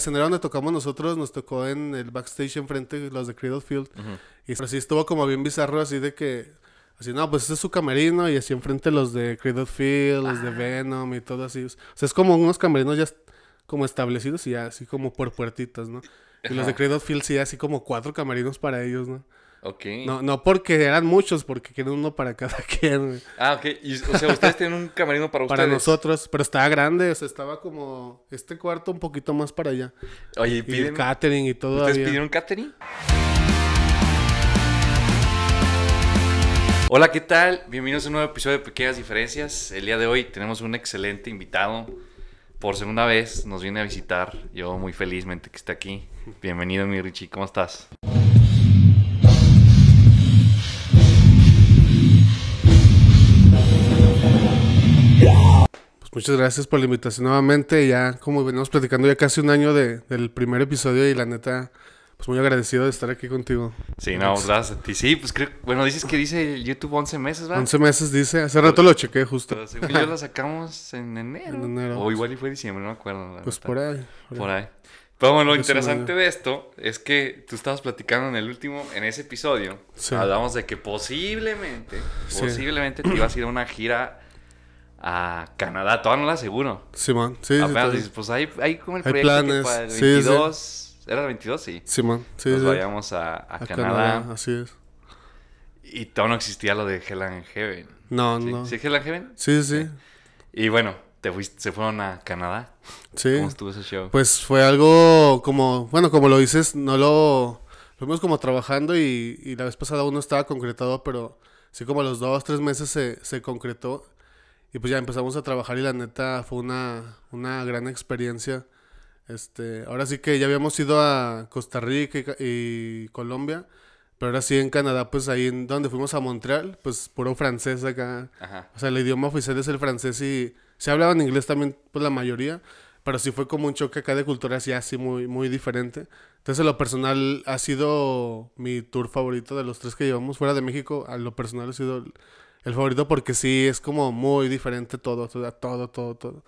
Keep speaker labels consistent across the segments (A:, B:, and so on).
A: escenario donde tocamos nosotros nos tocó en el backstage enfrente, los de Cradle Field. Y así estuvo como bien bizarro, así de que, así, no, pues este es su camerino y así enfrente los de Cradle Field, los de Venom y todo así. O sea, es como unos camerinos ya como establecidos y ya así como por puertitas, ¿no? Y los de. Cradle Field sí, así como cuatro camerinos para ellos, ¿no?
B: Ok.
A: No, no porque eran muchos, porque quieren uno para cada quien.
B: Ah, ok. Y, o sea, ustedes tienen un camerino para
A: Para
B: ustedes.
A: nosotros, pero estaba grande, o sea, estaba como este cuarto un poquito más para allá.
B: Oye,
A: Y el
B: piden.
A: catering y todo.
B: ¿Ustedes pidieron catering? Hola, ¿qué tal? Bienvenidos a un nuevo episodio de Pequeñas Diferencias. El día de hoy tenemos un excelente invitado. Por segunda vez nos viene a visitar. Yo muy felizmente que está aquí. Bienvenido, mi Richie. ¿Cómo estás?
A: Muchas gracias por la invitación nuevamente. Ya, como venimos platicando ya casi un año de- del primer episodio y la neta, pues muy agradecido de estar aquí contigo.
B: Sí, no, gracias a ti. Sí, pues creo. Bueno, dices que dice el YouTube 11 meses, ¿verdad?
A: 11 meses dice, hace rato lo chequé justo.
B: Pero según yo la sacamos en enero.
A: En enero.
B: O igual y fue diciembre, no me acuerdo. la
A: Pues
B: neta.
A: por ahí. por ahí.
B: Por ahí. Pero bueno, lo interesante de esto es que tú estabas platicando en el último, en ese episodio,
A: Sí.
B: hablamos de que posiblemente,
A: Sí.
B: posiblemente te ibas a ir a una gira a Canadá, todavía no la aseguro.
A: Simón, sí, sí.
B: Apenas dices, pues hay, hay como el
A: Hay
B: proyecto que
A: planes,
B: para el
A: sí, sí.
B: 22, ¿era el 22? Sí.
A: Simón, sí,
B: Nos
A: sí.
B: vayamos a, a
A: A
B: Canadá,
A: así es.
B: y todavía no existía lo de Hell and Heaven.
A: No,
B: ¿Sí?
A: no.
B: ¿Sí, Hell and Heaven?
A: Sí, sí,
B: Y bueno, te fuiste, se fueron a Canadá.
A: sí.
B: ¿Cómo estuvo ese show?
A: Pues fue algo como, bueno, como lo dices, no lo, lo vimos como trabajando y, y la vez pasada uno estaba concretado, pero sí como a los dos, tres meses se, se concretó y pues ya empezamos a trabajar y la neta fue una, una gran experiencia. Este, ahora sí que ya habíamos ido a Costa Rica y, y Colombia, pero ahora sí en Canadá, pues ahí en donde fuimos a Montreal, pues puro francés acá.
B: Ajá.
A: O sea, el idioma oficial es el francés y se hablaba en inglés también, pues la mayoría. Pero sí fue como un choque acá de culturas ya así muy, muy diferente. Entonces, en lo personal ha sido mi tour favorito de los tres que llevamos fuera de México. A lo personal ha sido el, favorito porque sí es como muy diferente todo, todo, todo, todo. todo.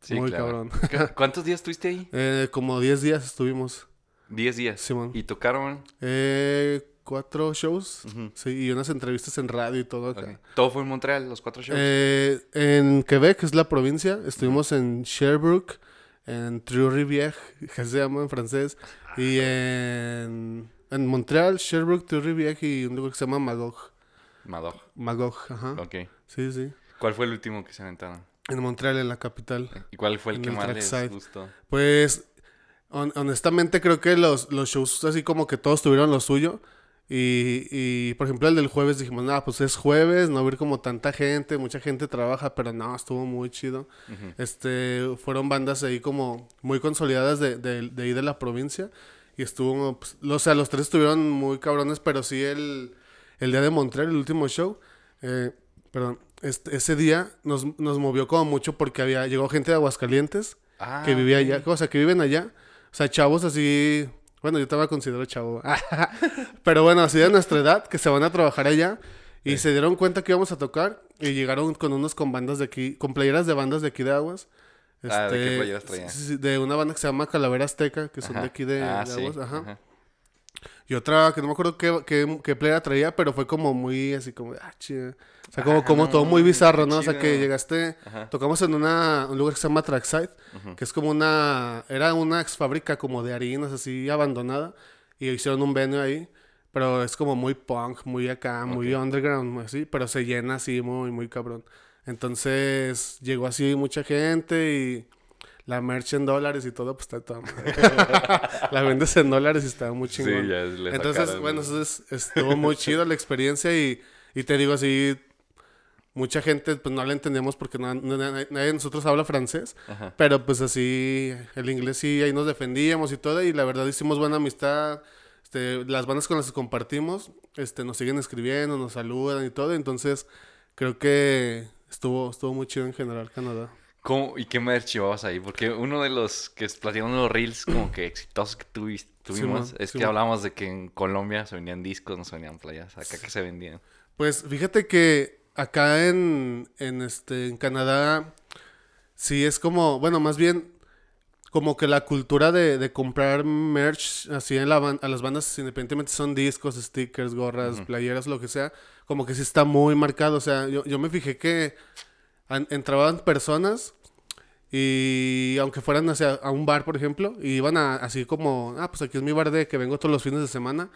B: Sí,
A: muy
B: claro.
A: cabrón.
B: ¿Cu- ¿Cuántos días estuviste ahí?
A: Eh, como 10 días estuvimos.
B: 10 días.
A: Simón.
B: ¿Y tocaron?
A: Eh, cuatro shows. Sí, y unas entrevistas en radio y todo acá.
B: Todo fue en Montreal, los cuatro shows.
A: Eh, en Quebec, es la provincia, estuvimos en Sherbrooke, en Trois-Rivières, que se llama en francés, y en, en Montreal, Sherbrooke, Trois-Rivières y un lugar que se llama Magog.
B: Madog.
A: Magog, ajá.
B: Ok.
A: Sí, sí.
B: ¿Cuál fue el último que se aventaron?
A: En Montreal, en la capital.
B: ¿Y cuál fue el
A: En
B: que
A: el
B: más les gustó?
A: Pues, hon- honestamente creo que los, los shows así como que todos tuvieron lo suyo. Y, y, por ejemplo, el del jueves dijimos, nada, pues es jueves, no va a haber como tanta gente, mucha gente trabaja, pero no, estuvo muy chido. Este, fueron bandas ahí como muy consolidadas de, de, de ahí de la provincia. Y estuvo, pues, o sea, los tres estuvieron muy cabrones, pero sí el, el día de Montreal, el último show, eh, perdón, este, ese día nos, nos movió como mucho porque había, llegó gente de Aguascalientes
B: Ah,
A: que vivía allá, o sea, que viven allá. O sea, chavos así, bueno, yo también me considero chavo, pero bueno, así de nuestra edad, que se van a trabajar allá y se dieron cuenta que íbamos a tocar y llegaron con unos con bandas de aquí, con playeras de bandas de aquí de Aguas.
B: Ah, ¿de qué
A: Este,
B: playeras traían?
A: de una banda que se llama Calavera Azteca, que son
B: Ajá.
A: de aquí de,
B: Ah,
A: de
B: sí,
A: Aguas, ajá.
B: ajá.
A: Y otra que no me acuerdo qué, qué, qué playera traía, pero fue como muy así como, ah, chida. O sea, como,
B: Ah,
A: como
B: no,
A: todo muy bizarro, ¿no? O sea, que
B: chido.
A: llegaste,
B: Ajá.
A: tocamos en una, un lugar que se llama Trackside,
B: Ujú.
A: que es como una, era una ex fábrica como de harinas así abandonada y hicieron un venue ahí, pero es como muy punk, muy acá, muy
B: Ok.
A: underground, así, pero se llena así muy, muy cabrón. Entonces llegó así mucha gente y la merch en dólares y todo, pues está toda madre. La vendes en dólares y está muy
B: Sí,
A: chingón.
B: ya le
A: Entonces,
B: sacaron-
A: bueno, entonces estuvo muy chido la experiencia y, y te digo así, mucha gente pues no la entendemos porque no- no- nadie de nosotros habla francés,
B: Ajá.
A: pero pues así el inglés sí, ahí nos defendíamos y todo y la verdad hicimos buena amistad. Este, las bandas con las que compartimos este, nos siguen escribiendo, nos saludan y todo, entonces creo que estuvo, estuvo muy chido en general Canadá.
B: ¿Cómo, ¿Y qué merch llevabas ahí? Porque uno de los que platicando los reels como que exitosos que tuvis- tuvimos es que hablamos de que en Colombia se vendían discos, no se vendían playas. Acá que se vendían.
A: Pues fíjate que acá en, en, este, en Canadá sí es como, bueno, más bien como que la cultura de, de comprar merch así en la a las bandas, independientemente si son discos, stickers, gorras, playeras, lo que sea, como que sí está muy marcado. O sea, yo, yo me fijé que entraban personas y aunque fueran hacia, a un bar, por ejemplo, y iban a, así como, ah, pues aquí es mi bar de que vengo todos los fines de semana.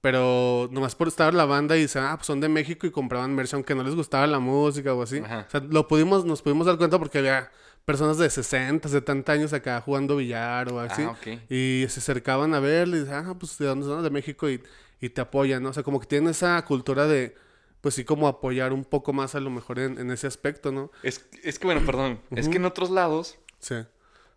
A: Pero nomás por estar la banda y dicen, ah, pues son de México y compraban merch aunque no les gustaba la música o así.
B: Ajá.
A: O sea, lo pudimos, nos pudimos dar cuenta porque había personas de 60, 70 años acá jugando billar o así.
B: Ah, ok.
A: Y se acercaban a ver y dicen, ah, pues de dónde son, de México y, y te apoyan, ¿no? O sea, como que tienen esa cultura de, pues sí, como apoyar un poco más a lo mejor en, en ese aspecto, ¿no?
B: Es, es que, bueno, perdón. Es que en otros lados,
A: Sí.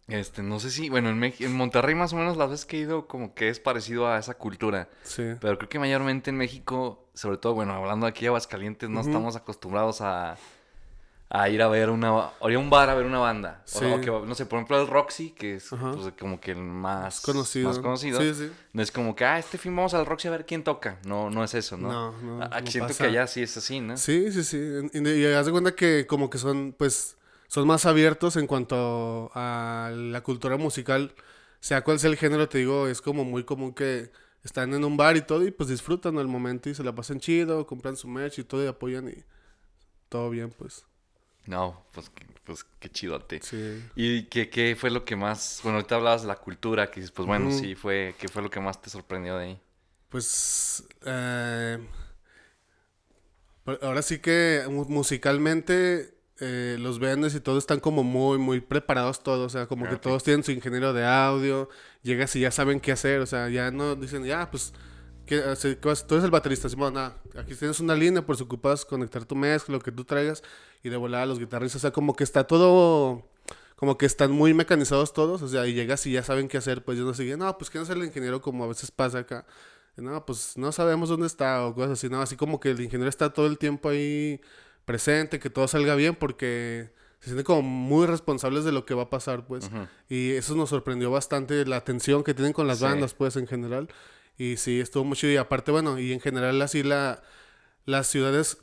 B: este, no sé si, bueno, en, Mex- en Monterrey más o menos las veces que he ido como que es parecido a esa cultura.
A: Sí.
B: Pero creo que mayormente en México, sobre todo, bueno, hablando aquí de Aguascalientes, no estamos acostumbrados a, a ir a ver una, o ir a un bar a ver una banda.
A: Sí.
B: O, que, no sé, por ejemplo, el Roxy, que es pues, como que el más
A: Conocido.
B: más conocido.
A: Sí, sí.
B: No es como que, ah, este fin vamos al Roxy a ver quién toca. No, no es eso, ¿no?
A: No, no,
B: A-
A: no
B: siento
A: pasa.
B: que allá sí es así, ¿no?
A: Sí, sí, sí. Y, y haz de cuenta que como que son, pues, son más abiertos en cuanto a la cultura musical. Sea cual sea el género, te digo, es como muy común que están en un bar y todo y pues disfrutan el momento y se la pasan chido, compran su merch y todo y apoyan y todo bien, pues.
B: No, pues, pues qué chidote.
A: Sí.
B: ¿Y qué, qué fue lo que más, bueno, ahorita hablabas de la cultura, que pues bueno, sí, fue, ¿qué fue lo que más te sorprendió de ahí?
A: Pues eh, pero ahora sí que mu- musicalmente eh, los bands y todo están como muy, muy preparados todos. O sea, como
B: Ah,
A: que todos tienen su ingeniero de audio. Llegas y ya saben qué hacer. O sea, ya no dicen, ya, pues, ¿qué, hace- qué vas? tú eres el baterista. Simón, ah, aquí tienes una línea, por si ocupas conectar tu mezcla, lo que tú traigas. Y de volada a los guitarristas. O sea, como que está todo como que están muy mecanizados todos, o sea, y llegas y ya saben qué hacer, pues yo no sigue, no, pues quién es el ingeniero como a veces pasa acá. No, pues no sabemos dónde está o cosas así, no, así como que el ingeniero está todo el tiempo ahí presente, que todo salga bien porque se sienten como muy responsables de lo que va a pasar, pues. Y eso nos sorprendió bastante la atención que tienen con las
B: Sí.
A: bandas, pues, en general. Y sí, estuvo muy chido. Y aparte, bueno, y en general así la, las ciudades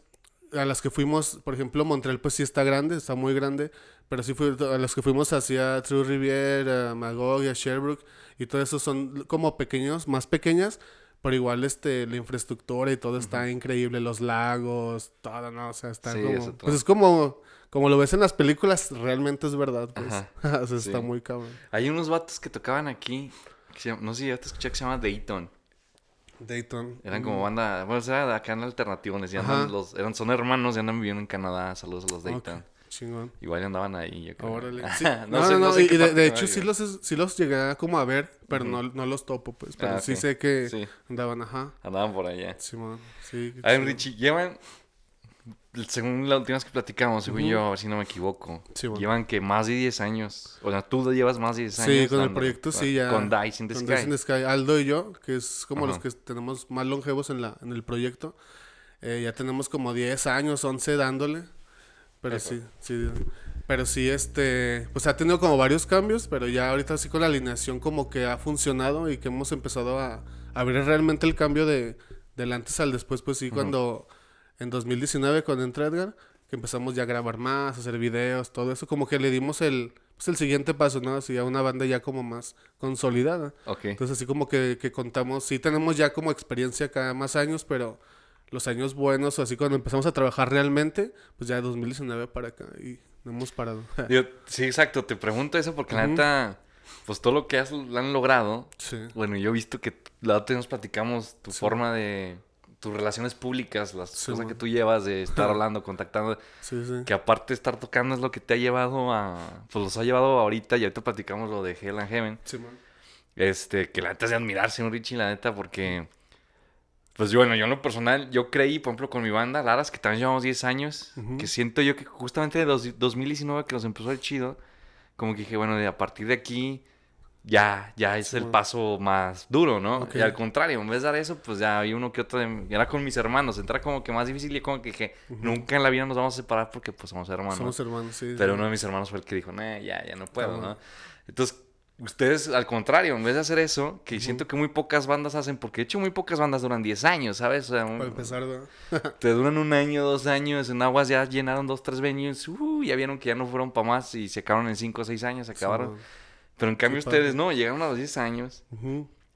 A: a las que fuimos, por ejemplo, Montreal pues sí está grande, está muy grande, pero sí fui, a las que fuimos hacia True Riviere, a Magog a Sherbrooke, y todo eso son como pequeños, más pequeñas, pero igual este, la infraestructura y todo está increíble, los lagos, todo, ¿no? O sea, está
B: Sí,
A: como... Pues es como, como lo ves en las películas, realmente es verdad, pues.
B: Ajá,
A: o sea, está
B: sí.
A: muy cabrón.
B: Hay unos vatos que tocaban aquí, que se llama- no sé si ya te escuché, que se llama Dayton.
A: Dayton.
B: Eran como banda, bueno, era de acá en alternativones, y andan los, eran, son hermanos y andan viviendo en Canadá, saludos a los Dayton.
A: Chingón.
B: Igual andaban ahí, yo creo.
A: Órale. Sí.
B: no,
A: No,
B: sé,
A: no, no,
B: sé en
A: y de, hecho sí los, sí los llegué como a ver, pero no, no los topo, pues. Pero
B: Ah,
A: sí sé que
B: Sí,
A: andaban, ajá.
B: andaban por allá.
A: Simón, sí. qué
B: A ver. Richie, llevan, según la última vez que platicamos, según
A: Ujú.
B: yo, a ver si no me equivoco,
A: Sí, bueno.
B: llevan que más de 10 años, o sea, tú llevas más de 10 años.
A: Sí, con el
B: dando-
A: proyecto sí ya.
B: Con Dice in the
A: Con
B: Sky.
A: Days in the Sky. Aldo y yo, que es como los
B: Ajá.
A: que tenemos más longevos en, la, en el proyecto. eh, ya tenemos como 10 años, 11 dándole. Pero
B: Eso.
A: sí, sí. Pero sí, este, pues ha tenido como varios cambios, pero ya ahorita sí con la alineación como que ha funcionado y que hemos empezado a, a ver realmente el cambio de, del antes al después, pues sí,
B: Ujú.
A: cuando en 2019 cuando entró Edgar, que empezamos ya a grabar más, a hacer videos, todo eso, como que le dimos el, pues el siguiente paso, ¿no? Así a una banda ya como más consolidada.
B: Ok.
A: Entonces así como que, que contamos, sí tenemos ya como experiencia cada más años, pero los años buenos, o así cuando empezamos a trabajar realmente, pues ya de 2019 para acá y no hemos parado.
B: Digo, sí, exacto, te pregunto eso porque la neta, pues todo lo que has, han logrado,
A: sí.
B: bueno, yo he visto que la otra vez nos platicamos tu
A: Sí.
B: forma de, tus relaciones públicas, las
A: Sí,
B: cosas
A: man.
B: que tú llevas de estar hablando, contactando,
A: Sí, sí.
B: que aparte de estar tocando es lo que te ha llevado a, pues los ha llevado ahorita, y ahorita platicamos lo de Hell and Heaven,
A: Sí, man.
B: este, que la neta es de admirarse, un Richie, la neta, porque, pues yo, bueno, yo en lo personal, yo creí, por ejemplo, con mi banda, Laras, que también llevamos 10 años, que siento yo que justamente de los 2019 que nos empezó el chido, como que dije, bueno, de a partir de aquí ya, ya es el paso más duro, ¿no? Y al contrario, en vez de dar eso, pues ya hay uno que otro, de- era con mis hermanos, entra como que más difícil y como que dije, nunca en la vida nos vamos a separar porque pues somos hermanos.
A: Somos hermanos, sí.
B: Pero
A: sí.
B: uno de mis hermanos fue el que dijo, nah, ya, ya no puedo. ¿no? Entonces, ustedes, al contrario, en vez de hacer eso, que siento que muy pocas bandas hacen, porque de hecho muy pocas bandas duran 10 años, ¿sabes? O sea, un-
A: Para empezar, ¿verdad?
B: te duran un año, dos años, en Aguas ya llenaron dos, tres venues, uh, ya vieron que ya no fueron para más y se acabaron en cinco o seis años, se acabaron.
A: Simón.
B: Pero en cambio ustedes no, llegaron a los 10 años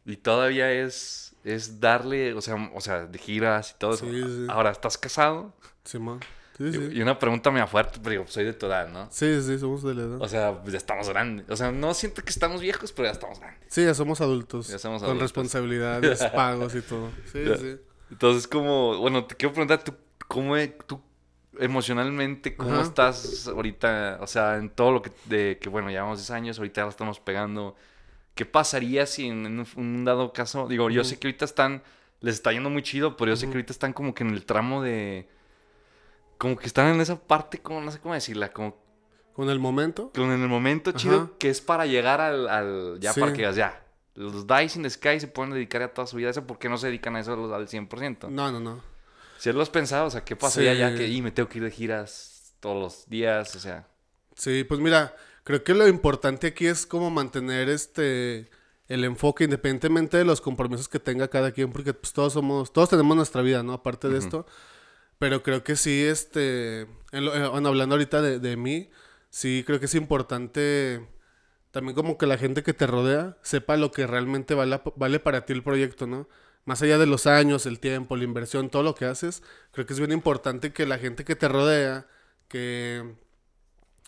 B: y todavía es, es darle, o sea, o sea, de giras y todo eso. Ahora, ¿estás casado?
A: Sí, man.
B: Sí, sí. Y una pregunta me fuerte, pero soy de tu edad, ¿no?
A: Sí, sí, somos de la edad.
B: O sea, pues ya estamos grandes. O sea, no siento que estamos viejos, pero ya estamos grandes.
A: Sí, ya somos adultos. Ya somos adultos. Con responsabilidades, pagos y todo. Sí, sí.
B: Entonces, como, bueno, te quiero preguntar, ¿tú cómo, tú emocionalmente, cómo estás ahorita? O sea, en todo lo que, de, que bueno, llevamos 10 años, ahorita ya lo estamos pegando. ¿Qué pasaría si en, un dado caso, digo, yo sé que ahorita están, les está yendo muy chido, pero yo sé que ahorita están como que en el tramo de como que están en esa parte, como no sé cómo decirla, como...
A: ¿Con el momento?
B: Con el momento chido que es para llegar al... al ya para que ya. Los Dice in the Sky se pueden dedicar a toda su vida. ¿Eso por qué no se dedican a eso al 100%?
A: No, no, no.
B: Si él los pensado, o sea, ¿qué pasaría ya que y me tengo que ir de giras todos los días? O sea...
A: Sí, pues mira, creo que lo importante aquí es como mantener este el enfoque independientemente de los compromisos que tenga cada quien, porque pues todos somos, todos tenemos nuestra vida, ¿no? Aparte de esto, pero creo que sí, este, en hablando ahorita de, de, mí, sí creo que es importante también como que la gente que te rodea sepa lo que realmente vale, vale para ti el proyecto, ¿no? Más allá de los años, el tiempo, la inversión, todo lo que haces, creo que es bien importante que la gente que te rodea, que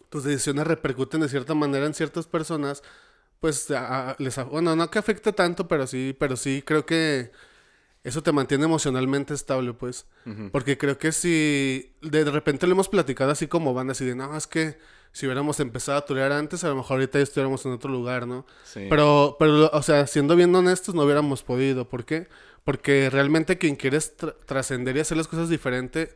A: tus decisiones repercuten de cierta manera en ciertas personas, pues les, bueno, no que afecte tanto, pero sí, pero sí creo que eso te mantiene emocionalmente estable, pues. Porque creo que si de repente lo hemos platicado así como van, así de, no, es que si hubiéramos empezado a turear antes, a lo mejor ahorita ya estuviéramos en otro lugar, ¿no? Sí. Pero, pero, o sea, siendo bien honestos, no hubiéramos podido. ¿Por qué? Porque realmente quien quieres trascender y hacer las cosas diferente,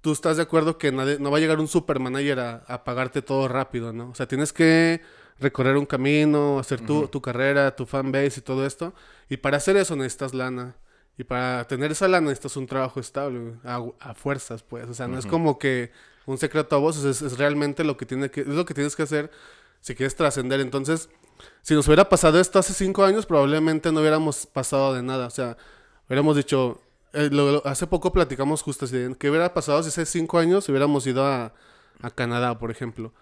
A: tú estás de acuerdo que nadie, no va a llegar un supermanager a, a pagarte todo rápido, ¿no? O sea, tienes que recorrer un camino, hacer tu, tu carrera, tu fanbase y todo esto. Y para hacer eso necesitas lana. Y para tener esa lana necesitas un trabajo estable, a, fuerzas, pues. O sea, no es como que un secreto a voces, es, realmente lo que, tiene que, es lo que tienes que hacer si quieres trascender. Entonces, si nos hubiera pasado esto hace cinco años, probablemente no hubiéramos pasado de nada. O sea, hubiéramos dicho, eh, hace poco platicamos justo así, ¿qué hubiera pasado si hace cinco años hubiéramos ido a, a Canadá, por ejemplo?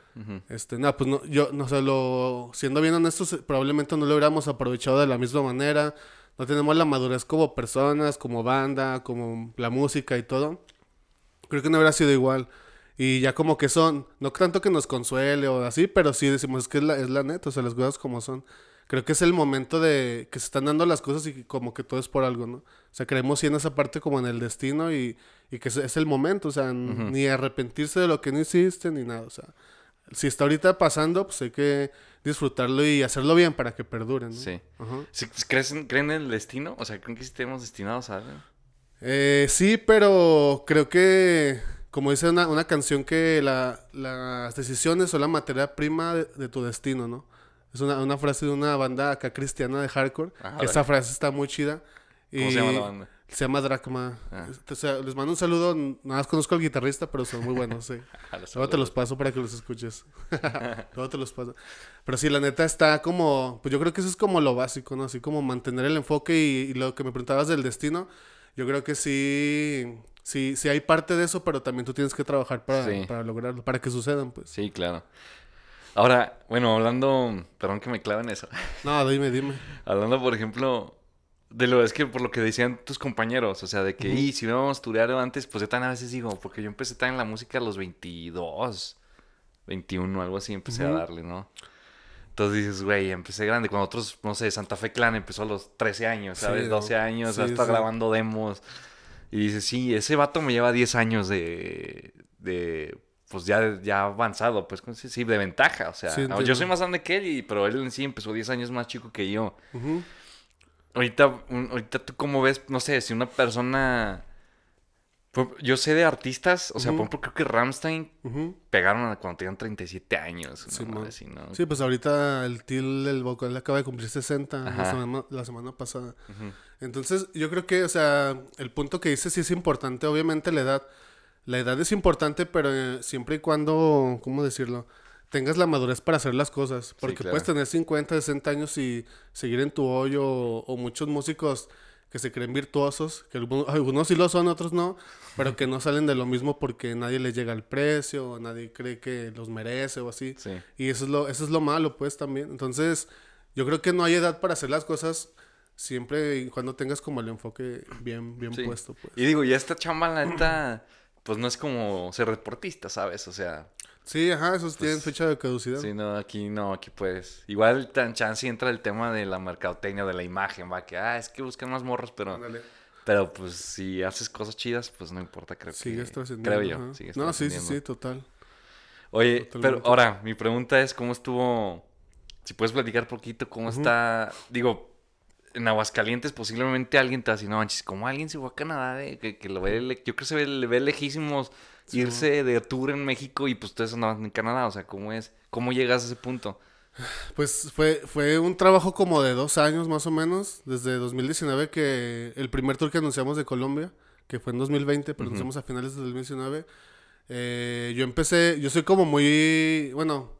A: Este, no, pues no, yo, no sé, lo, siendo bien honestos, probablemente no lo hubiéramos aprovechado de la misma manera no tenemos la madurez como personas, como banda, como la música y todo, creo que no hubiera sido igual. Y ya como que son, no tanto que nos consuele o así, pero sí decimos es que es la, es la neta, o sea, las cosas como son. Creo que es el momento de que se están dando las cosas y como que todo es por algo, ¿no? O sea, creemos sí en esa parte como en el destino y, y que es, el momento, o sea, ni arrepentirse de lo que no hiciste ni nada, o sea, si está ahorita pasando, pues hay que disfrutarlo y hacerlo bien para que perdure, ¿no?
B: Sí. ¿Creen, en el destino? O sea, ¿creen que estemos destinados a algo?
A: Eh, sí, pero creo que, como dice una, canción, que las decisiones son la materia prima de, tu destino, ¿no? Es una, frase de una banda acá cristiana de hardcore. Ah, Esa frase está muy chida.
B: ¿Cómo se llama la banda?
A: Se llama Dracma. Ah. Este, les mando un saludo. Nada más conozco al guitarrista, pero son muy buenos, sí. Luego te los paso para que los escuches. Luego te los paso. Pero sí, la neta está como... Pues yo creo que eso es como lo básico, ¿no? Así como mantener el enfoque y, lo que me preguntabas del destino. Yo creo que sí... Sí, sí hay parte de eso, pero también tú tienes que trabajar para, para lograrlo, para que sucedan, pues.
B: Sí, claro. Ahora, bueno, hablando... Perdón que me claven eso.
A: No, dime, dime.
B: hablando, por ejemplo de lo es que por lo que decían tus compañeros, o sea, de que, y si hubiéramos tureado antes, pues yo también a veces digo, porque yo empecé tan en la música a los 22, 21, algo así, empecé a darle, ¿no? Entonces dices, güey, empecé grande. Cuando otros, no sé, Santa Fe Clan empezó a los 13 años, ¿sabes? 12 años, sí, hasta grabando demos. Y dices, sí, ese vato me lleva 10 años de, de pues ya, ya avanzado, pues sí, de ventaja. O sea, yo soy más grande que él, y, pero él en sí empezó 10 años más chico que yo. Ahorita, ahorita tú cómo ves, no sé, si una persona... Yo sé de artistas, o sea, por ejemplo, creo que Ramstein pegaron cuando tenían 37 años. Sí,
A: ¿no? sí, pues ahorita el Til, el vocal, acaba de cumplir 60 la semana, pasada. Entonces, yo creo que, o sea, el punto que dices sí es importante. Obviamente la edad, la edad es importante, pero eh, siempre y cuando, ¿cómo decirlo? tengas la madurez para hacer las cosas. Porque puedes tener 50, 60 años y seguir en tu hoyo. O, muchos músicos que se creen virtuosos, que algunos, algunos sí lo son, otros no, pero que no salen de lo mismo porque nadie les llega al precio, o nadie cree que los merece o así.
B: Sí.
A: Y eso es lo, eso es lo malo, pues, también. Entonces, yo creo que no hay edad para hacer las cosas siempre y cuando tengas como el enfoque bien, bien
B: Sí.
A: puesto, pues.
B: Y digo, ya esta chamba, la neta, pues no es como ser deportista, ¿sabes? O sea,
A: Sí, ajá, esos tienen
B: Pues,
A: fecha de caducidad.
B: sí, no, aquí no, aquí pues. Igual tan chance entra el tema de la mercadotecnia, de la imagen, va, que, ah, es que buscan más morros, pero,
A: Ándale.
B: pero pues si haces cosas chidas, pues no importa, creo
A: Sigues
B: que. Creo yo,
A: ajá.
B: sigues
A: No, sí, sí, sí, total.
B: Oye,
A: Totalmente.
B: pero ahora, mi pregunta es, ¿cómo estuvo? Si puedes platicar poquito, ¿cómo está? Digo, en Aguascalientes posiblemente alguien te va a decir, no manches, ¿cómo alguien se fue a Canadá? de- que, que lo ve, le- yo creo que se ve, le ve lejísimos
A: Sí,
B: irse de tour en México y pues ustedes andaban en Canadá, o sea, ¿cómo es? ¿Cómo llegas a ese punto?
A: Pues fue, fue un trabajo como de dos años más o menos, desde 2019 que el primer tour que anunciamos de Colombia, que fue en 2020, pero
B: Ujú.
A: anunciamos a finales de 2019. eh, yo empecé, yo soy como muy, bueno,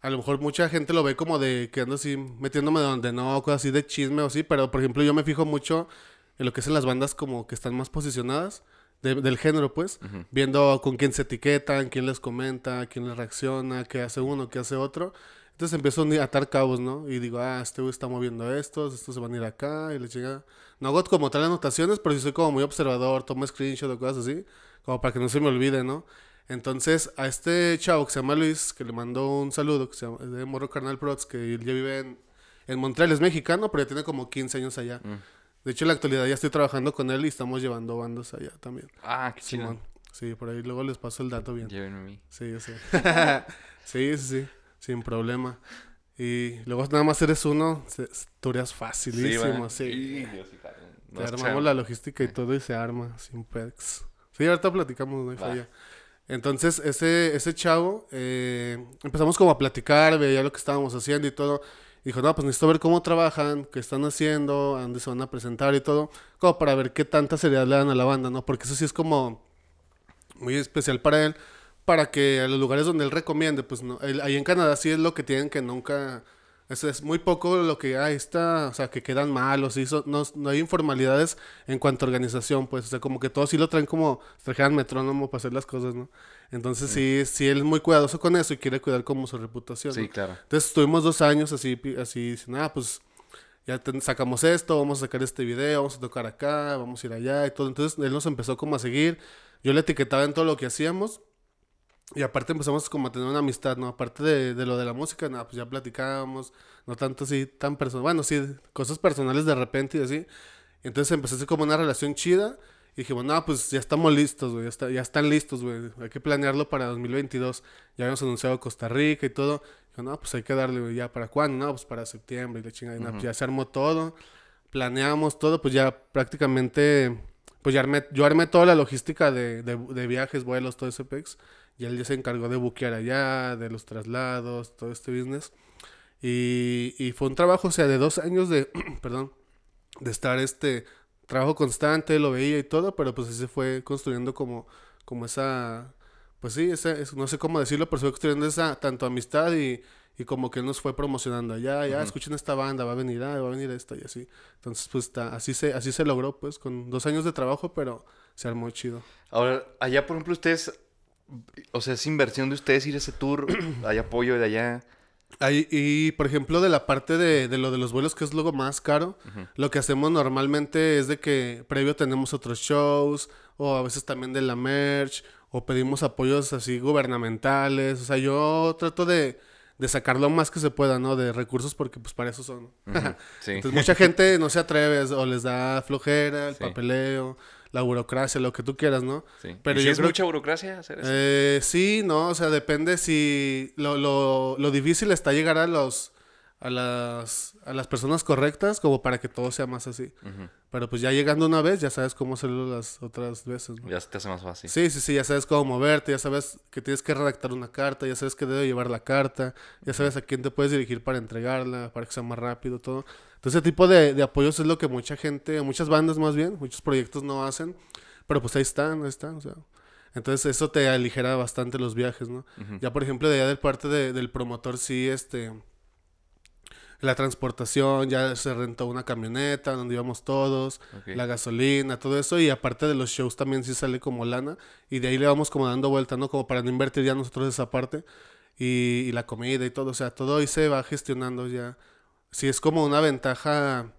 A: a lo mejor mucha gente lo ve como de que ando así metiéndome donde no, cosas así de chisme o así, pero por ejemplo yo me fijo mucho en lo que es en las bandas como que están más posicionadas de- del género, pues,
B: Ujú.
A: viendo con quién se etiquetan, quién les comenta, quién les reacciona, qué hace uno, qué hace otro. Entonces empiezo a atar cabos, ¿no? Y digo, ah, este güey está moviendo estos, estos se van a ir acá, y le llega. No hago como tal anotaciones, pero sí soy como muy observador, tomo screenshot o cosas así, como para que no se me olvide, ¿no? Entonces, a este chavo que se llama Luis, que le mando un saludo, que se llama, de Morro Carnal Prods, que ya vive en, en Montreal, es mexicano, pero ya tiene como 15 años allá.
B: Mm.
A: De hecho, en la actualidad ya estoy trabajando con él y estamos llevando bandas allá también.
B: Ah, qué chido.
A: Sí, por ahí luego les paso el dato bien.
B: Llévenme a mí.
A: Sí, yo sé. sí, sí, sí. Sin problema. Y luego nada más eres uno, se- tureas facilísimo, sí.
B: Dios, hija, no
A: Te armamos
B: chamba.
A: la logística y todo y se arma sin pex. Sí, ahorita platicamos, no hay falla. Entonces, ese, ese chavo, eh, empezamos como a platicar, veía lo que estábamos haciendo y todo. Dijo, no, pues necesito ver cómo trabajan, qué están haciendo, a dónde se van a presentar y todo. Como para ver qué tanta seriedad le dan a la banda, ¿no? Porque eso sí es como muy especial para él. Para que a los lugares donde él recomiende, pues no. ahí en Canadá sí es lo que tienen que nunca. Es, es muy poco lo que hay, está, o sea, que quedan malos, y eso, no, no hay informalidades en cuanto a organización, pues, o sea, como que todos sí lo traen como, si trajeran metrónomo para hacer las cosas, ¿no? Entonces sí, sí, él es muy cuidadoso con eso y quiere cuidar como su reputación.
B: Sí,
A: ¿no?
B: claro.
A: Entonces estuvimos dos años así, así, diciendo, ah, pues ya sacamos esto, vamos a sacar este video, vamos a tocar acá, vamos a ir allá y todo. Entonces él nos empezó como a seguir, yo le etiquetaba en todo lo que hacíamos y aparte empezamos como a tener una amistad, ¿no? Aparte de, de lo de la música, nada, pues ya platicábamos, no tanto así, tan personal, bueno, sí, cosas personales de repente y así. Entonces empezó así como una relación chida. Y dijimos, no, pues ya estamos listos, güey. Ya, está- ya están listos, güey. Hay que planearlo para 2022. Ya habíamos anunciado Costa Rica y todo. No, pues hay que darle, güey. ¿Ya para cuándo? No, pues para septiembre. Y la chingada. Pues ya se armó todo. Planeamos todo. Pues ya prácticamente. Pues ya armé, yo armé toda la logística de, de, de viajes, vuelos, todo ese pex. Y él ya se encargó de buquear allá, de los traslados, todo este business. Y, y fue un trabajo, o sea, de dos años de, perdón, de estar este trabajo constante, lo veía y todo, pero pues así se fue construyendo como, como esa, pues sí, esa, es- no sé cómo decirlo, pero se fue construyendo esa tanto amistad y, y como que él nos fue promocionando allá, ya,
B: Ujú.
A: escuchen esta banda, va a venir, ah, va a venir esta y así. Entonces, pues está, así se, así se logró, pues, con dos años de trabajo, pero se armó chido.
B: Ahora, allá, por ejemplo, ustedes, o sea, es inversión de ustedes ir a ese tour, hay apoyo de allá.
A: Ahí, y por ejemplo, de la parte de, de lo de los vuelos, que es luego más caro, lo que hacemos normalmente es de que previo tenemos otros shows, o a veces también de la merch, o pedimos apoyos así gubernamentales. O sea, yo trato de, de sacar lo más que se pueda, ¿no? De recursos, porque pues para eso son.
B: Ujú, Sí.
A: Entonces mucha gente no se atreve, o les da flojera, el
B: Sí.
A: papeleo, la burocracia, lo que tú quieras, ¿no?
B: sí.
A: pero
B: ¿Y si
A: yo
B: es
A: creo
B: mucha burocracia hacer eso?
A: Eh, sí, no, o sea, depende si lo, lo, lo difícil está llegar a los a las a las personas correctas como para que todo sea más así. Pero pues ya llegando una vez ya sabes cómo hacerlo las otras veces, ¿no?
B: Ya se te hace más fácil.
A: Sí, sí, sí, ya sabes cómo moverte, ya sabes que tienes que redactar una carta, ya sabes que debe llevar la carta, ya sabes a quién te puedes dirigir para entregarla, para que sea más rápido, todo. Entonces, ese tipo de, de apoyos es lo que mucha gente, muchas bandas más bien, muchos proyectos no hacen, pero pues ahí están, ahí están, o sea. Entonces, eso te aligera bastante los viajes, ¿no? Ya, por ejemplo, de allá del parte de- del promotor, sí, este... la transportación, ya se rentó una camioneta donde íbamos todos, la gasolina, todo eso, y aparte de los shows también sí sale como lana, y de ahí le vamos como dando vuelta, ¿no? Como para no invertir ya nosotros esa parte, y, y la comida y todo, o sea, todo ahí se va gestionando ya. Sí, es como una ventaja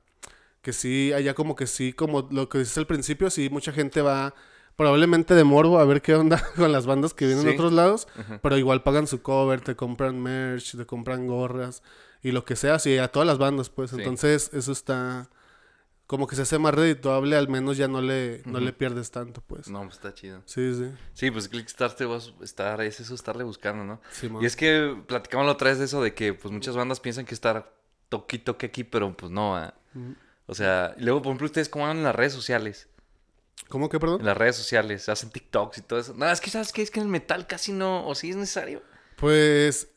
A: que sí, allá como que sí, como lo que dices al principio, sí, mucha gente va probablemente de morbo a ver qué onda con las bandas que vienen de
B: Sí.
A: otros lados,
B: Ajá.
A: pero igual pagan su cover, te compran merch, te compran gorras y lo que sea, sí, a todas las bandas, pues.
B: Sí.
A: Entonces, eso está como que se hace más redituable, al menos ya no le, no le pierdes tanto, pues.
B: No, pues está chido.
A: Sí, sí.
B: Sí, pues Kickstarter vas a estar, es eso, estarle buscando, ¿no?
A: Simón.
B: Y es que platicamos la otra vez de eso, de que pues muchas bandas piensan que estar toqui toque aquí, pero pues no. ah. O sea, y luego, por ejemplo, ustedes cómo van en las redes sociales.
A: ¿Cómo que, perdón?
B: En las redes sociales, hacen TikToks y todo eso. No, es que sabes que es que en el metal casi no, o sí es necesario.
A: Pues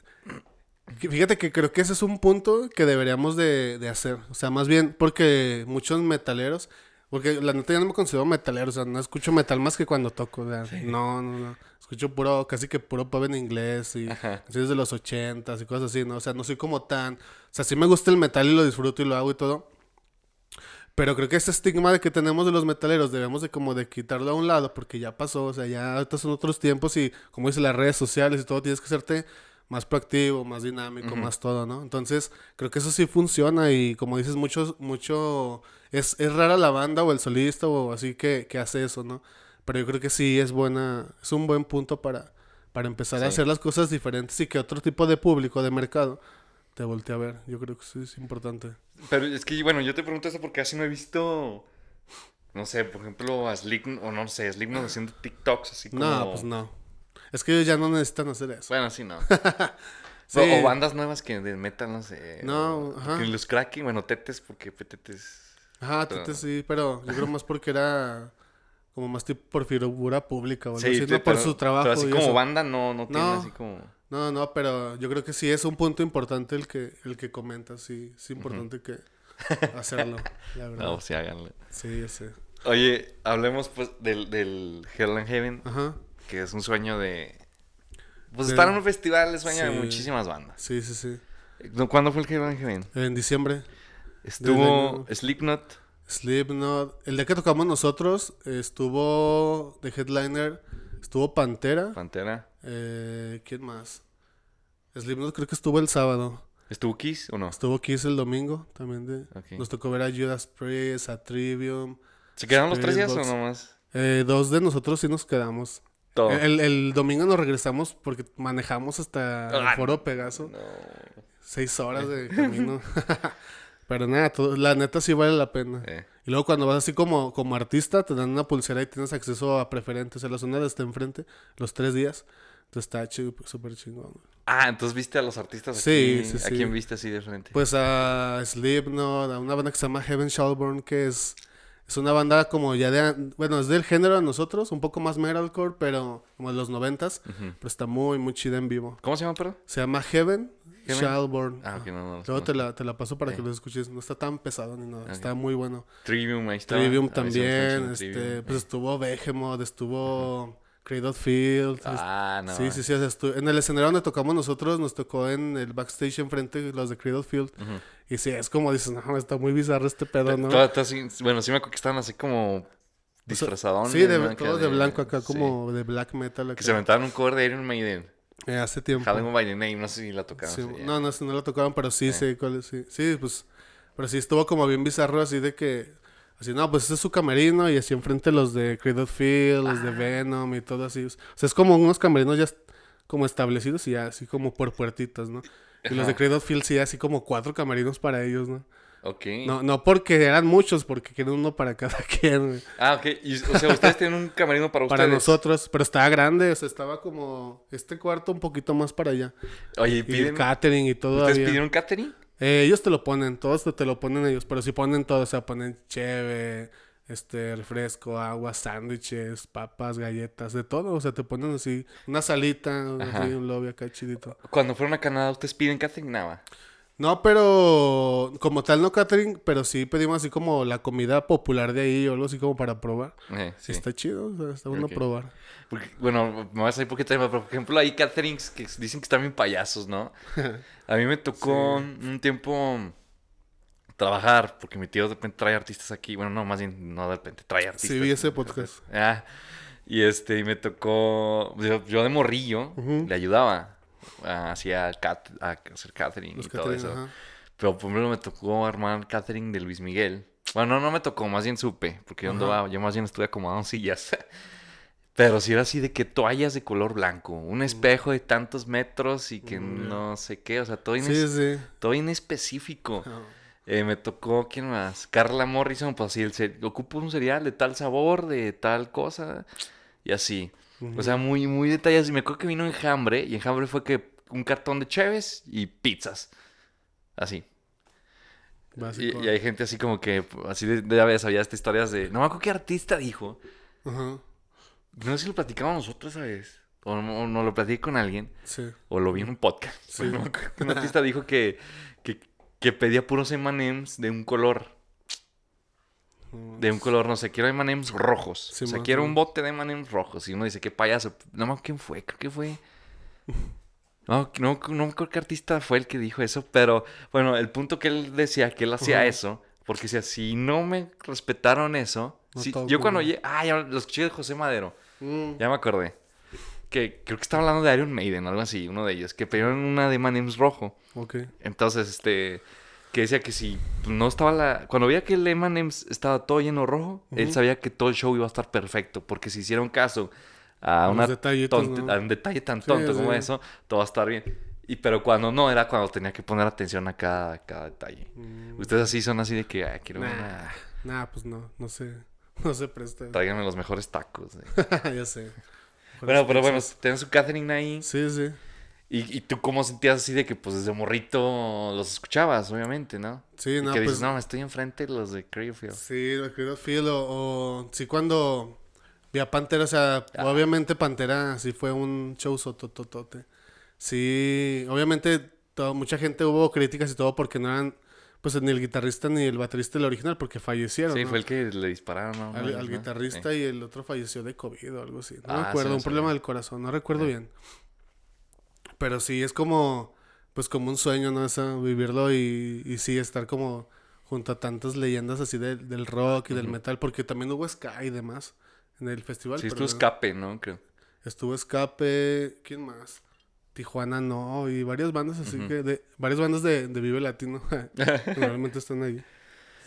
A: fíjate que creo que ese es un punto que deberíamos de, de hacer. O sea, más bien porque muchos metaleros, porque la neta ya no me considero metalero, o sea, no escucho metal más que cuando toco. o sea, No, no, no. Escucho puro, casi que puro pop en inglés y
B: Ajá.
A: canciones de los ochentas y cosas así, ¿no? O sea, no soy como tan... O sea, sí me gusta el metal y lo disfruto y lo hago y todo. Pero creo que ese estigma de que tenemos de los metaleros debemos de como de quitarlo a un lado porque ya pasó, o sea, ya ahorita son otros tiempos y como dice las redes sociales y todo, tienes que hacerte más proactivo, más dinámico, más todo, ¿no? Entonces, creo que eso sí funciona y como dices, mucho, mucho, es, es rara la banda o el solista o así que, que hace eso, ¿no? Pero yo creo que sí es buena, es un buen punto para, para empezar a hacer las cosas diferentes y que otro tipo de público, de mercado, te voltee a ver. Yo creo que sí es importante.
B: Pero es que, bueno, yo te pregunto eso porque casi no he visto, no sé, por ejemplo, a Slipknot, o no sé, Slipknot haciendo TikToks así como...
A: No, pues no. Es que ellos ya no necesitan hacer eso.
B: Bueno, sí, no.
A: Sí.
B: O, o bandas nuevas que de metal, no sé.
A: No, ajá.
B: los Cracky, bueno, Tetes, porque Tetes...
A: Ajá,
B: Pero-
A: Tete sí, pero yo creo más porque era como más tipo por figura pública o algo
B: Sí,
A: así, no por su trabajo.
B: Pero así
A: y
B: como
A: eso.
B: banda no, no tiene
A: No.
B: así como...
A: No, no, pero yo creo que sí es un punto importante el que, el que comentas, sí, es importante que hacerlo, la verdad.
B: No, sí, háganlo.
A: Sí, ya sé.
B: Oye, hablemos pues del, del Hell and Heaven,
A: Ajá,
B: que es un sueño de... Pues
A: De-
B: estar en un festival es sueño de muchísimas bandas.
A: sí, sí, sí.
B: ¿Cuándo fue el Hell and Heaven?
A: En diciembre,
B: Estuvo Slipknot,
A: Slipknot, el día que tocamos nosotros estuvo de headliner, estuvo Pantera,
B: Pantera.
A: eh, ¿quién más? Slipknot creo que estuvo el sábado.
B: ¿Estuvo Kiss o no?
A: Estuvo Kiss el domingo también. De,
B: Ok.
A: Nos tocó ver a Judas Priest, a Trivium.
B: ¿Se quedaron los tres días o nomás?
A: Eh, dos de nosotros sí nos quedamos.
B: Todo.
A: El, el domingo nos regresamos porque manejamos hasta
B: Ah,
A: el Foro Pegaso.
B: No.
A: Seis horas de camino. Pero nada, todo- la neta sí vale la pena.
B: Eh.
A: Y luego cuando vas así como, como artista, te dan una pulsera y tienes acceso a preferentes. O sea, la zona de hasta enfrente, los tres días. Entonces está chido, súper chingón.
B: Ah, entonces viste a los artistas
A: Sí,
B: aquí.
A: sí,
B: ¿A
A: sí.
B: quién viste así de frente?
A: Pues a Slipknot, a una banda que se llama Heaven Shallburn, que es, es una banda como ya de... Bueno, es del género de nosotros, un poco más metalcore, pero como de los noventas.
B: Ujú.
A: Pero está muy, muy chida en vivo.
B: ¿Cómo se llama, perdón?
A: Se llama Heaven, Shallburn.
B: Ah, ok, no, no.
A: Luego te la, te la paso para
B: Sí.
A: que lo escuches. No está tan pesado ni nada. Está muy bueno.
B: Trivium, ahí está.
A: Trivium
B: sí
A: también. Este, pues estuvo Behemoth, estuvo Cradle Field.
B: Ah, no.
A: Sí, sí, sí. sea, estu- En el escenario donde tocamos nosotros, nos tocó en el backstage enfrente los de Cradle Field. Y sí, es como dices, no, está muy bizarro este pedo, ¿no?
B: Bueno, sí me acuerdo que estaban así como disfrazadones.
A: Sí, de, todos de blanco acá,
B: sí.
A: como de black metal.
B: Que se aventaron un cover de Iron Maiden.
A: Eh, hace tiempo.
B: Halloween by the Name, no sé si la tocaron.
A: Sí, no, no, no lo tocaron, pero sí, sé cuál es, sí. Sí, pues, pero sí estuvo como bien bizarro así de que, así, no, pues ese es su camerino y así enfrente los de Cradle Field, los de
B: Ah.
A: Venom y todo así. O sea, es como unos camerinos ya como establecidos y ya así como por puertitas, ¿no? Y los de. Cradle Field sí, así como cuatro camerinos para ellos, ¿no?
B: Ok.
A: No, no porque eran muchos, porque quieren uno para cada quien.
B: Ah, ok. Y, o sea, ustedes tienen un camerino para ustedes.
A: Para nosotros, pero estaba grande, o sea, estaba como este cuarto un poquito más para allá.
B: Oye,
A: Y
B: piden.
A: catering y todo.
B: ¿Ustedes pidieron catering?
A: Eh, ellos te lo ponen, todos te, te lo ponen ellos, pero si ponen todo, o sea, ponen cheve, este, refresco, agua, sándwiches, papas, galletas, de todo, o sea, te ponen así, una salita, así, un lobby acá chidito.
B: Cuando fueron a Canadá, ¿ustedes piden catering? Nada.
A: No, pero como tal no catering, pero sí pedimos así como la comida popular de ahí o algo así como para probar.
B: Eh,
A: Sí,
B: sí.
A: está chido, o sea, está bueno probar.
B: Porque, bueno, me vas a ir porque también, por ejemplo, hay caterings que dicen que están bien payasos, ¿no? A mí me tocó un tiempo trabajar, porque mi tío de repente trae artistas aquí. Bueno, no, más bien, no de repente, trae artistas.
A: Sí, vi ese podcast.
B: Ah, y este, y me tocó, yo, yo de morrillo le ayudaba, hacía cat, a hacer catering
A: Los
B: y todo eso.
A: ajá.
B: Pero primero me tocó armar catering de Luis Miguel. Bueno, no, no me tocó, más bien supe, porque yo andaba, yo más bien estuve acomodando sillas. Pero sí era así de que toallas de color blanco,
A: Mm.
B: un espejo de tantos metros y que no sé qué, o sea, todo,
A: Sí, sí.
B: todo inespecífico.
A: No.
B: Eh, me tocó, ¿quién más? Carla Morrison, pues así, el ocupo un cereal de tal sabor, de tal cosa, y así. O sea, muy, muy detalles. Y me acuerdo que vino Enjambre, y Enjambre fue que un cartón de cheves y pizzas. Así. Y, hay gente así como que, así de, de vez había estas historias de, no me acuerdo qué artista dijo.
A: Ajá.
B: No sé si lo platicamos nosotros, ¿sabes? O no, o no lo platiqué con alguien.
A: Sí.
B: O lo vi en un podcast.
A: Sí.
B: Un artista dijo que, que, que pedía puros M&M's de un color. De un color, no sé, quiero M&M's rojos.
A: Sí,
B: o sea, quiero un bote de M&M's rojos. Y uno dice, qué payaso. No me acuerdo quién fue, creo que fue... No, no, no me acuerdo qué artista fue el que dijo eso, pero bueno, el punto que él decía que él hacía eso, porque decía, si no me respetaron eso,
A: No
B: si- yo cuando llegué, ah, ya lo escuché de José Madero,
A: Mm.
B: ya me acordé, que creo que estaba hablando de Iron Maiden, algo así, uno de ellos, que pidieron una de M&M's rojo,
A: Ok.
B: entonces, este, que decía que si no estaba la, cuando veía que el M&M's estaba todo lleno rojo, él sabía que todo el show iba a estar perfecto, porque si hicieron caso a,
A: A los
B: una
A: detallitos,
B: tonte-
A: ¿no?
B: a un detalle tan
A: Sí,
B: tonto como
A: sí.
B: eso, todo va a estar bien. Y pero cuando no, era cuando tenía que poner atención a cada, cada detalle.
A: Mm.
B: Ustedes así son así de que, ah, quiero
A: Nah,
B: una...
A: nah, pues no, no sé. No se presta.
B: Tráiganme los mejores tacos. eh.
A: ya sé.
B: bueno, pero bueno, tienen su catering ahí.
A: Sí, sí.
B: ¿Y, y tú cómo sentías así de que pues desde morrito los escuchabas, obviamente, ¿no?
A: Sí,
B: Y
A: no,
B: que
A: pues.
B: dices, no, estoy enfrente de los de Craigfield.
A: Sí, lo querido Phil, o, o sí cuando vi a Pantera, o sea,
B: Ah.
A: obviamente Pantera sí fue un show sotototote. Sí, obviamente todo- mucha gente hubo críticas y todo porque no eran, pues ni el guitarrista ni el baterista del original porque fallecieron,
B: Sí,
A: ¿no?
B: fue el que le dispararon, ¿no?
A: al, al
B: ¿no?
A: guitarrista
B: Sí.
A: y el otro falleció de COVID o algo así. No
B: Ah,
A: me
B: sí,
A: acuerdo,
B: no
A: un problema del corazón, no recuerdo
B: Sí.
A: bien. Pero sí, es como, pues como un sueño, ¿no? Eso, vivirlo y, y sí, estar como junto a tantas leyendas así del- del rock y del metal, porque también hubo ska y demás en el festival.
B: Sí, estuvo escape, ¿no? Creo.
A: Estuvo Escape, ¿quién más? Tijuana no, y varias bandas así que, de, varias bandas de, de Vive Latino, normalmente están ahí.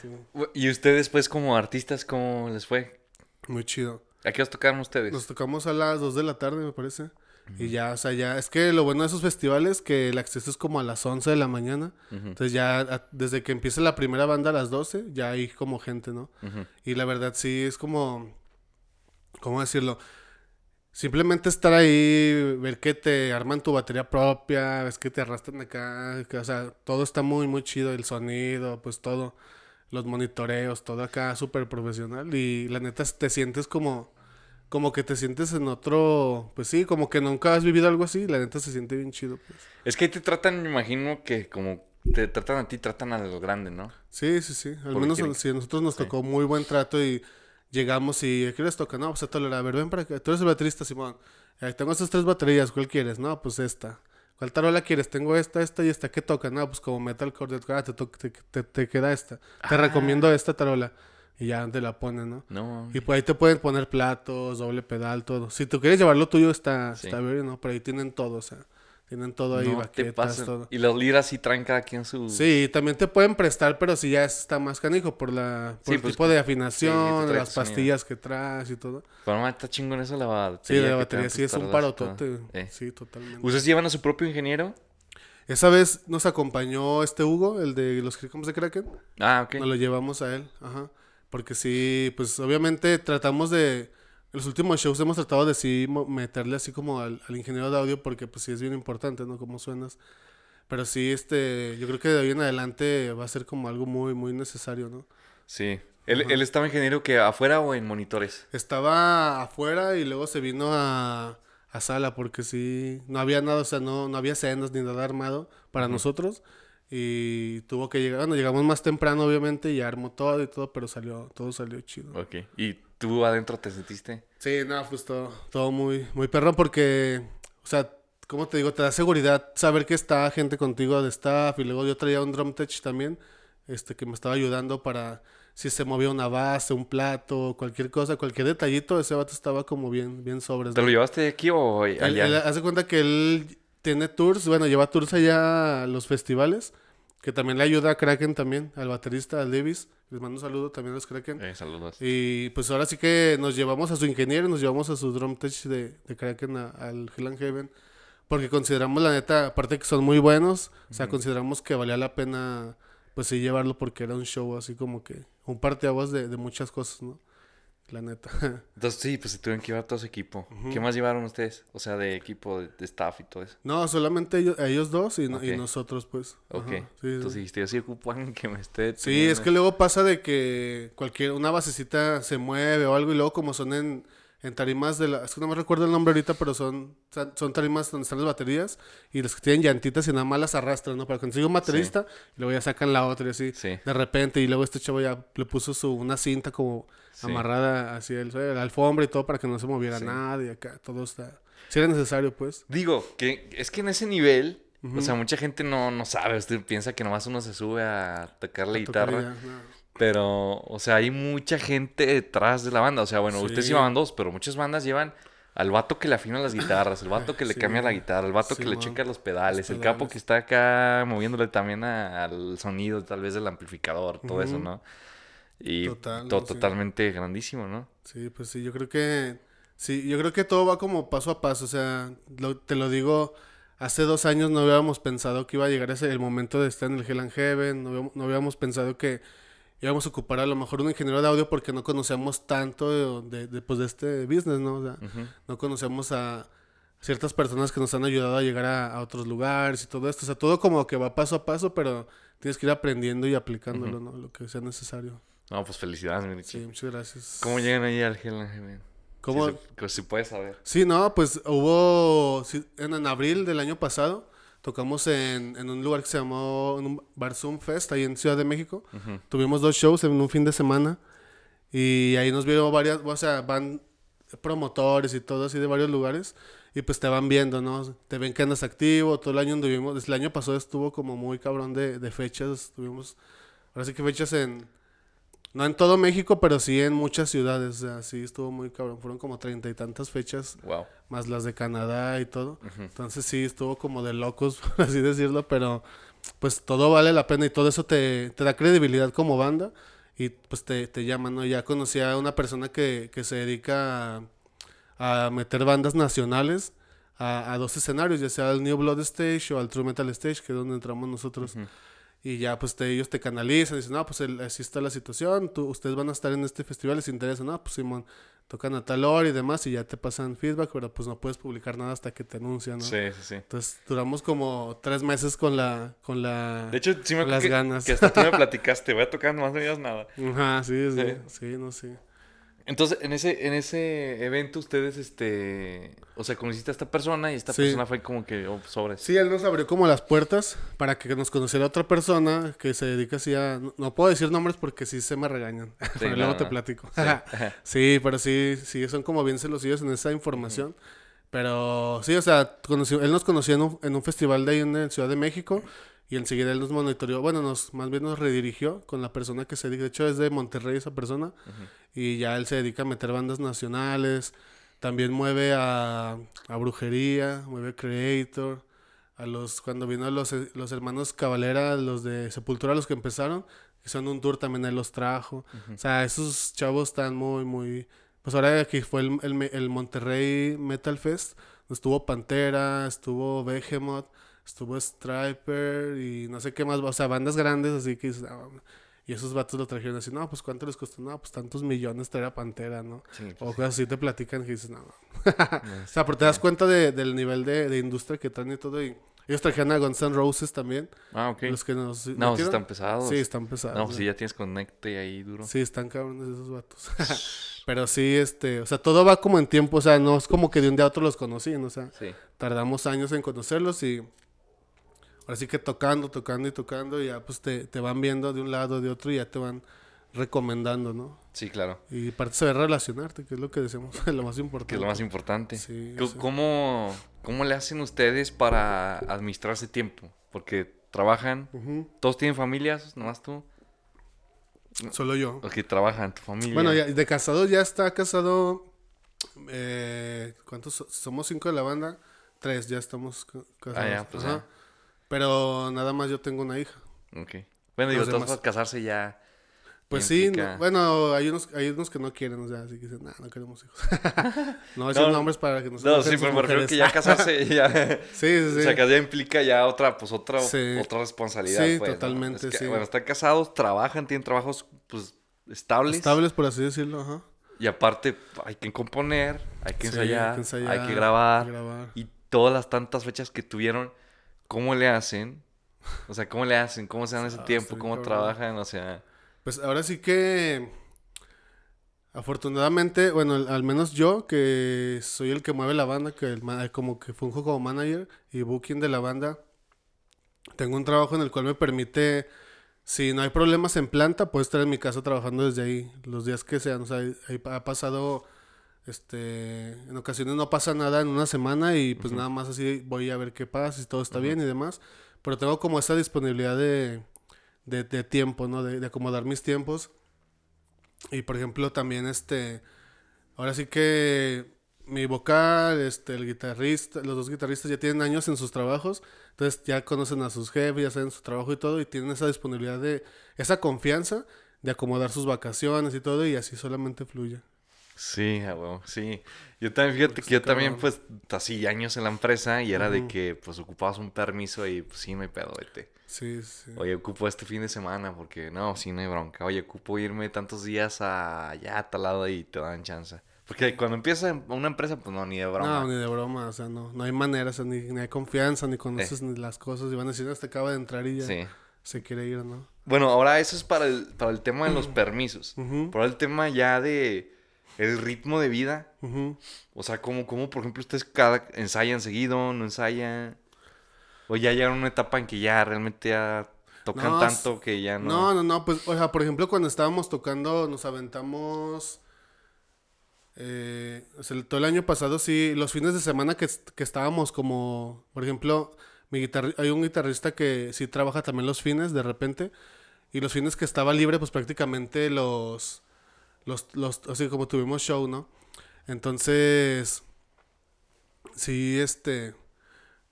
A: Sí,
B: ¿Y ustedes, pues, como artistas, cómo les fue?
A: muy chido.
B: ¿A qué os tocaron ustedes?
A: Nos tocamos a las 2 de la tarde, me parece. Y ya, o sea, ya, es que lo bueno de esos festivales que el acceso es como a las 11 de la mañana. Entonces ya, a- desde que empieza la primera banda a las 12, ya hay como gente, ¿no? Y la verdad sí es como, ¿cómo decirlo? Simplemente estar ahí, ver que te arman tu batería propia, ves que te arrastran acá, que, o sea, todo está muy, muy chido, el sonido, pues todo, los monitoreos, todo acá súper profesional y la neta te sientes como, como que te sientes en otro, pues sí, como que nunca has vivido algo así, la neta se siente bien chido, pues.
B: Es que ahí te tratan, me imagino que como te tratan a ti, tratan a los grandes, ¿no?
A: Sí, sí, sí. Al
B: Porque
A: menos
B: quieren-
A: si a nosotros nos
B: Sí.
A: tocó muy buen trato y llegamos y ¿qué les toca? No, pues a tolerar. A ver, ven para acá. Tú eres el baterista, Simón. Eh, tengo estas tres baterías. ¿Cuál quieres? No, pues esta. ¿Cuál tarola quieres? Tengo esta, esta y esta. ¿Qué toca? No, pues como metalcore. Ah, te, te, te, te queda esta. Te
B: Ah.
A: recomiendo esta tarola. Y ya te la ponen, ¿no?
B: No.
A: Y pues ahí te pueden poner platos, doble pedal, todo. Si tú quieres llevar lo tuyo, está,
B: Sí.
A: está bien, ¿no? Pero ahí tienen todo, o sea. Tienen todo ahí,
B: no
A: baquetas, todo.
B: Y los liras sí traen cada quien su...
A: Sí, también te pueden prestar, pero si ya está más canijo por la por
B: Sí,
A: el
B: pues,
A: tipo de afinación, las
B: sonido.
A: pastillas que traes y todo.
B: Pero no, está chingón eso la batería.
A: Sí, la
B: te
A: batería sí es un parotote.
B: Eh.
A: Sí, totalmente.
B: ¿Ustedes llevan a su propio ingeniero?
A: Esa vez nos acompañó este Hugo, el de los Cricums de Kraken.
B: Ah, ok.
A: Nos lo llevamos a él, ajá. Porque sí, pues obviamente tratamos de... En los últimos shows hemos tratado de sí meterle así como al, al ingeniero de audio porque pues sí es bien importante, ¿no? Cómo suenas. Pero sí, este, yo creo que de hoy en adelante va a ser como algo muy, muy necesario, ¿no?
B: Sí. ¿Él, él estaba ingeniero que afuera o en monitores?
A: Estaba afuera y luego se vino a, a sala porque sí, no había nada, o sea, no, no había cenas ni nada armado para
B: Ujú.
A: nosotros. Y tuvo que llegar, bueno, llegamos más temprano obviamente y armó todo y todo, pero salió, todo salió chido.
B: Ok. ¿Y tú adentro te sentiste?
A: Sí, no, pues todo, todo muy, muy perro porque, o sea, como te digo, te da seguridad saber que está gente contigo de staff y luego yo traía un drum tech también, este, que me estaba ayudando para si se movía una base, un plato, cualquier cosa, cualquier detallito, ese vato estaba como bien, bien sobre.
B: ¿Te lo llevaste aquí o allá?
A: Él, él hace cuenta que él tiene tours, bueno, lleva tours allá a los festivales, que también le ayuda a Kraken también, al baterista, al Davis. Les mando un saludo también a los Kraken.
B: Eh, saludos.
A: Y pues ahora sí que nos llevamos a su ingeniero, nos llevamos a su drum tech de, de Kraken a- al Hell and Heaven. Porque consideramos la neta, aparte que son muy buenos, o sea, consideramos que valía la pena pues sí llevarlo porque era un show así como que un parteaguas de, de muchas cosas, ¿no? La neta.
B: Entonces sí, pues se tuvieron que llevar todo su equipo. ¿Qué más llevaron ustedes? O sea, de equipo, de, de staff y todo eso.
A: no, solamente ellos, ellos dos y, no- y nosotros pues.
B: Ok.
A: Ajá, sí, sí.
B: Entonces dijiste, yo sí ocupo a alguien que me esté...
A: Sí, es que luego pasa de que cualquier, una basecita se mueve o algo y luego como son en, en tarimas de la, es que no me recuerdo el nombre ahorita, pero son, son tarimas donde están las baterías y los que tienen llantitas y nada más las arrastran, ¿no? Para conseguir un baterista y luego ya sacan la otra y así,
B: Sí.
A: de repente y luego este chavo ya le puso su, una cinta como
B: Sí.
A: amarrada así el, la alfombra y todo para que no se moviera
B: Sí.
A: nada y acá todo está, si era necesario pues.
B: Digo, que es que en ese nivel, o sea, mucha gente no, no sabe. Usted piensa que nomás uno se sube a tocar la
A: a tocar
B: guitarra.
A: ya, no.
B: Pero, o sea, hay mucha gente detrás de la banda. O sea, bueno, ustedes
A: Sí.
B: llevan dos, pero muchas bandas llevan al vato que le afina las guitarras, el vato que le
A: Sí.
B: cambia la guitarra, el vato que le checa los pedales,
A: Los
B: el capo
A: pedales.
B: que está acá moviéndole también a- al sonido, tal vez del amplificador, todo eso. ¿no? Y
A: Total,
B: to-
A: no, sí.
B: totalmente grandísimo, ¿no?
A: Sí, pues sí, yo creo que sí, yo creo que todo va como paso a paso, o sea, lo- te lo digo, hace dos años no habíamos pensado que iba a llegar ese el momento de estar en el Hell and Heaven, no habíamos, no habíamos pensado que íbamos a ocupar a lo mejor un ingeniero de audio porque no conocíamos tanto de, de, de, pues, de este business, ¿no? O sea, no conocemos a ciertas personas que nos han ayudado a llegar a, a otros lugares y todo esto, o sea, todo como que va paso a paso, pero tienes que ir aprendiendo y aplicándolo, ¿no? Lo que sea necesario.
B: No, pues felicidades, mi Richie.
A: Sí, muchas gracias.
B: ¿Cómo llegan ahí al Hell?
A: ¿Cómo?
B: Si, se- si puedes saber.
A: Sí, no, pues hubo, en, en abril del año pasado, tocamos en, en un lugar que se llamó en un Bar Zoom Fest, ahí en Ciudad de México.
B: Ujú.
A: Tuvimos dos shows en un fin de semana y ahí nos vieron varias, o sea, van promotores y todo así de varios lugares y pues te van viendo, ¿no? Te ven que andas activo, todo el año anduvimos, desde el año pasado estuvo como muy cabrón de, de fechas, tuvimos, ahora sí que fechas en, no en todo México, pero sí en muchas ciudades, o sea, sí estuvo muy cabrón, fueron como treinta y tantas fechas
B: Wow.
A: más las de Canadá y todo. Entonces sí, estuvo como de locos, por así decirlo, pero pues todo vale la pena y todo eso te, te da credibilidad como banda y pues te, te llaman, ¿no? Ya conocí a una persona que, que se dedica a, a meter bandas nacionales a, a dos escenarios, ya sea al New Blood Stage o al True Metal Stage, que es donde entramos nosotros. Y ya pues te- ellos te canalizan, dicen, no, pues el- así está la situación, tú, ustedes van a estar en este festival, les interesa, no, pues Simón, tocan a tal hora y demás y ya te pasan feedback, pero pues no puedes publicar nada hasta que te anuncian, ¿no?
B: Sí, sí, sí.
A: Entonces duramos como tres meses con la, con la...
B: De hecho, sí me
A: Las
B: que,
A: ganas.
B: que hasta tú me platicaste. Voy a tocar, nomás no digas nada.
A: Ajá, sí, sí,
B: Sí.
A: sí, no sé.
B: Entonces, en ese, en ese evento, ustedes, este... O sea, conociste a esta persona y esta
A: Sí.
B: persona fue como que, oh, sobres.
A: Sí, él nos abrió como las puertas para que nos conociera otra persona que se dedica así a... No, puedo decir nombres porque sí se me regañan, pero
B: no,
A: luego
B: no,
A: te platico.
B: Sí.
A: Sí, pero sí, sí, son como bien celosillos en esa información. Pero sí, o sea, conoció- él nos conoció en un, en un festival de ahí en Ciudad de México y enseguida él nos monitoreó, bueno, nos más bien nos redirigió con la persona que se dedica, de hecho es de Monterrey esa persona, y ya él se dedica a meter bandas nacionales, también mueve a, a brujería, mueve a Creator, a los, cuando vino los, los hermanos Cavalera, los de Sepultura, los que empezaron, que son un tour también él los trajo. O sea, esos chavos están muy, muy... Pues ahora que fue el, el, el Monterrey Metal Fest, estuvo Pantera, estuvo Behemoth, estuvo Striper y no sé qué más, o sea, bandas grandes, así que dices, "Ah, y esos vatos lo trajeron así, no, pues cuánto les costó, no, pues tantos millones traer a Pantera, ¿no?
B: Sí,
A: O cosas así te platican que dices, no, no.
B: no,
A: O sea, pero te das cuenta de- del nivel de, de industria que traen y todo. Y ellos trajeron a Guns N' Roses también.
B: Ah, ok.
A: Los que nos.
B: No, sí
A: metieron.
B: están pesados.
A: Sí, están pesados.
B: No, pues
A: ¿no?
B: sí, ya tienes conecte ahí duro.
A: Sí, están cabrones esos vatos. pero sí, este. O sea, todo va como en tiempo. O sea, no es como que de un día a otro los conocí. ¿no? O sea,
B: Sí.
A: tardamos años en conocerlos y. ahora sí que tocando, tocando y tocando, y ya pues te, te van viendo de un lado, de otro, y ya te van recomendando, ¿no?
B: Sí, claro.
A: Y parte saber relacionarte, que es lo que decimos, lo más importante.
B: Que es lo más importante.
A: Sí.
B: ¿Cómo, ¿Cómo le hacen ustedes para administrar ese tiempo? Porque trabajan, todos tienen familias, nomás tú.
A: Solo yo.
B: Los que trabajan, tu familia.
A: Bueno, ya, de casado ya está casado. Eh, ¿Cuántos? so- Somos cinco de la banda. Tres, ya estamos ca- casados.
B: Ah, ya, pues
A: Ajá.
B: ya.
A: Pero nada más yo tengo una hija.
B: Ok. Bueno, digo, todos para casarse ya.
A: Pues sí,
B: implica-
A: no- bueno, hay unos, hay unos que no quieren, o sea, así que dicen, nah, no queremos hijos. no,
B: No,
A: nombres para que no se
B: No, sí, pero me refiero que ya casarse ya.
A: sí, sí, sí.
B: O sea, que ya implica ya otra, pues otra,
A: Sí.
B: otra responsabilidad.
A: Sí,
B: pues, ¿no?
A: totalmente,
B: Es que,
A: sí.
B: Bueno, están casados, trabajan, tienen trabajos, pues, estables.
A: Estables, por así decirlo, ajá.
B: Y aparte, hay que componer, hay que,
A: Sí,
B: ensayar,
A: hay que ensayar,
B: hay que grabar.
A: grabar.
B: Y todas las tantas fechas que tuvieron, ¿cómo le hacen? O sea, ¿cómo le hacen? ¿Cómo se dan ese
A: Ah,
B: tiempo?
A: está bien
B: ¿Cómo trabajan? O sea,
A: Pues ahora sí que afortunadamente, bueno, al, menos yo que soy el que mueve la banda, que el como que funjo como manager y booking de la banda, tengo un trabajo en el cual me permite, si no hay problemas en planta, puedo estar en mi casa trabajando desde ahí los días que sean. O sea, ha pasado, este, en ocasiones no pasa nada en una semana y pues nada más así voy a ver qué pasa, si todo está bien y demás. Pero tengo como esa disponibilidad de, de, de tiempo, ¿no? De, de acomodar mis tiempos. Y por ejemplo, también este. Ahora sí que mi vocal, este, el guitarrista, los dos guitarristas ya tienen años en sus trabajos. Entonces ya conocen a sus jefes, ya saben su trabajo y todo. Y tienen esa disponibilidad de. esa confianza de acomodar sus vacaciones y todo. Y así solamente fluye.
B: Sí, a huevo, sí. Yo también, fíjate que yo también, pues, así años en la empresa y era de que, pues, ocupabas un permiso y, pues, sí, hay pedo, vete.
A: Sí, sí.
B: Oye, ocupo este fin de semana porque, no, sí, no hay bronca. Oye, ocupo irme tantos días a allá, a tal lado y te dan chance. Porque cuando empieza una empresa, pues, no, ni de broma.
A: No, ni de broma, o sea, no, no hay manera, o sea, ni, ni hay confianza, ni conoces ni las cosas, y van a decir, este acaba de entrar y ya
B: Sí.
A: se quiere ir, ¿no?
B: Bueno, ahora eso es para el, para el tema de los permisos.
A: Ujú,
B: Por el tema ya de el ritmo de vida. O sea, como, como por ejemplo, ustedes cada ensayan seguido, no ensayan. O ya llegaron a una etapa en que ya realmente ya tocan
A: No,
B: tanto que ya no.
A: No, no, no, pues, o sea, por ejemplo, cuando estábamos tocando, nos aventamos, eh, o sea, todo el año pasado, sí, los fines de semana que, que estábamos como, por ejemplo, mi guitarri- hay un guitarrista que sí trabaja también los fines de repente, y los fines que estaba libre, pues prácticamente los, los, los, así como tuvimos show, ¿no? Entonces, sí, este,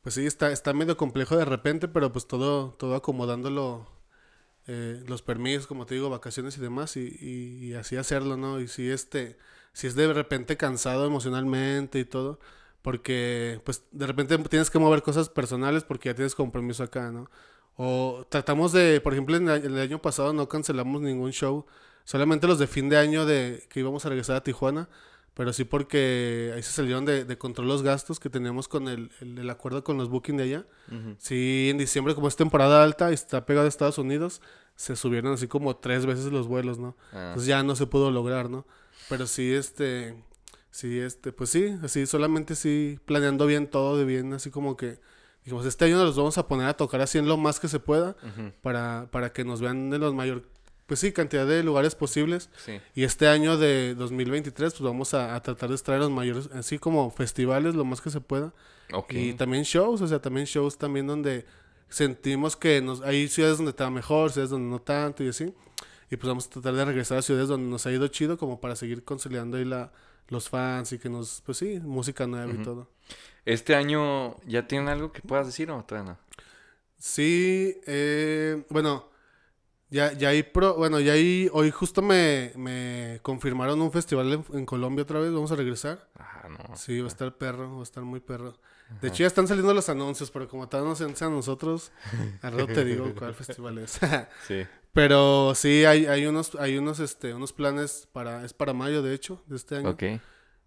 A: pues sí, está, está medio complejo de repente, pero pues todo, todo acomodándolo eh, los permisos, como te digo, vacaciones y demás, y, y- y así hacerlo, ¿no? Y si este, si es de repente cansado emocionalmente y todo, porque pues de repente tienes que mover cosas personales porque ya tienes compromiso acá, ¿no? O tratamos de, por ejemplo, en el, el año pasado no cancelamos ningún show, solamente los de fin de año de que íbamos a regresar a Tijuana, pero sí porque ahí se salieron de, de control los gastos que teníamos con el, el, el acuerdo con los booking de allá.
B: Ujú.
A: Sí, en diciembre, como es temporada alta y está pegado a Estados Unidos, se subieron así como tres veces los vuelos, ¿no?
B: Ah,
A: Entonces ya no se pudo lograr, ¿no? Pero sí, este, sí, este, pues sí, así solamente sí, planeando bien todo de bien, así como que, dijimos, este año nos los vamos a poner a tocar así en lo más que se pueda para, para que nos vean en los mayor, pues sí, cantidad de lugares posibles.
B: Sí.
A: Y este año de 2023, pues vamos a, a tratar de extraer los mayores, así como festivales, lo más que se pueda. Y también shows, o sea, también shows también donde sentimos que nos, hay ciudades donde está mejor, ciudades donde no tanto y así. Y pues vamos a tratar de regresar a ciudades donde nos ha ido chido como para seguir consolidando ahí la, los fans y que nos, pues sí, música nueva y todo.
B: ¿Este año ya tienen algo que puedas decir o todavía no?
A: Sí, eh, bueno, ya, ya hay pro, bueno, ya hay, hoy justo me, me confirmaron un festival en, en Colombia otra vez, vamos a regresar.
B: Ah, no.
A: Sí, va a estar perro, va a estar muy perro. De hecho, ya están saliendo los anuncios, pero como todavía no se anuncian a nosotros, al rato te digo cuál festival es.
B: Sí.
A: pero sí, hay, hay unos, hay unos, este, unos planes para, es para mayo, de hecho, de este año.
B: Ok.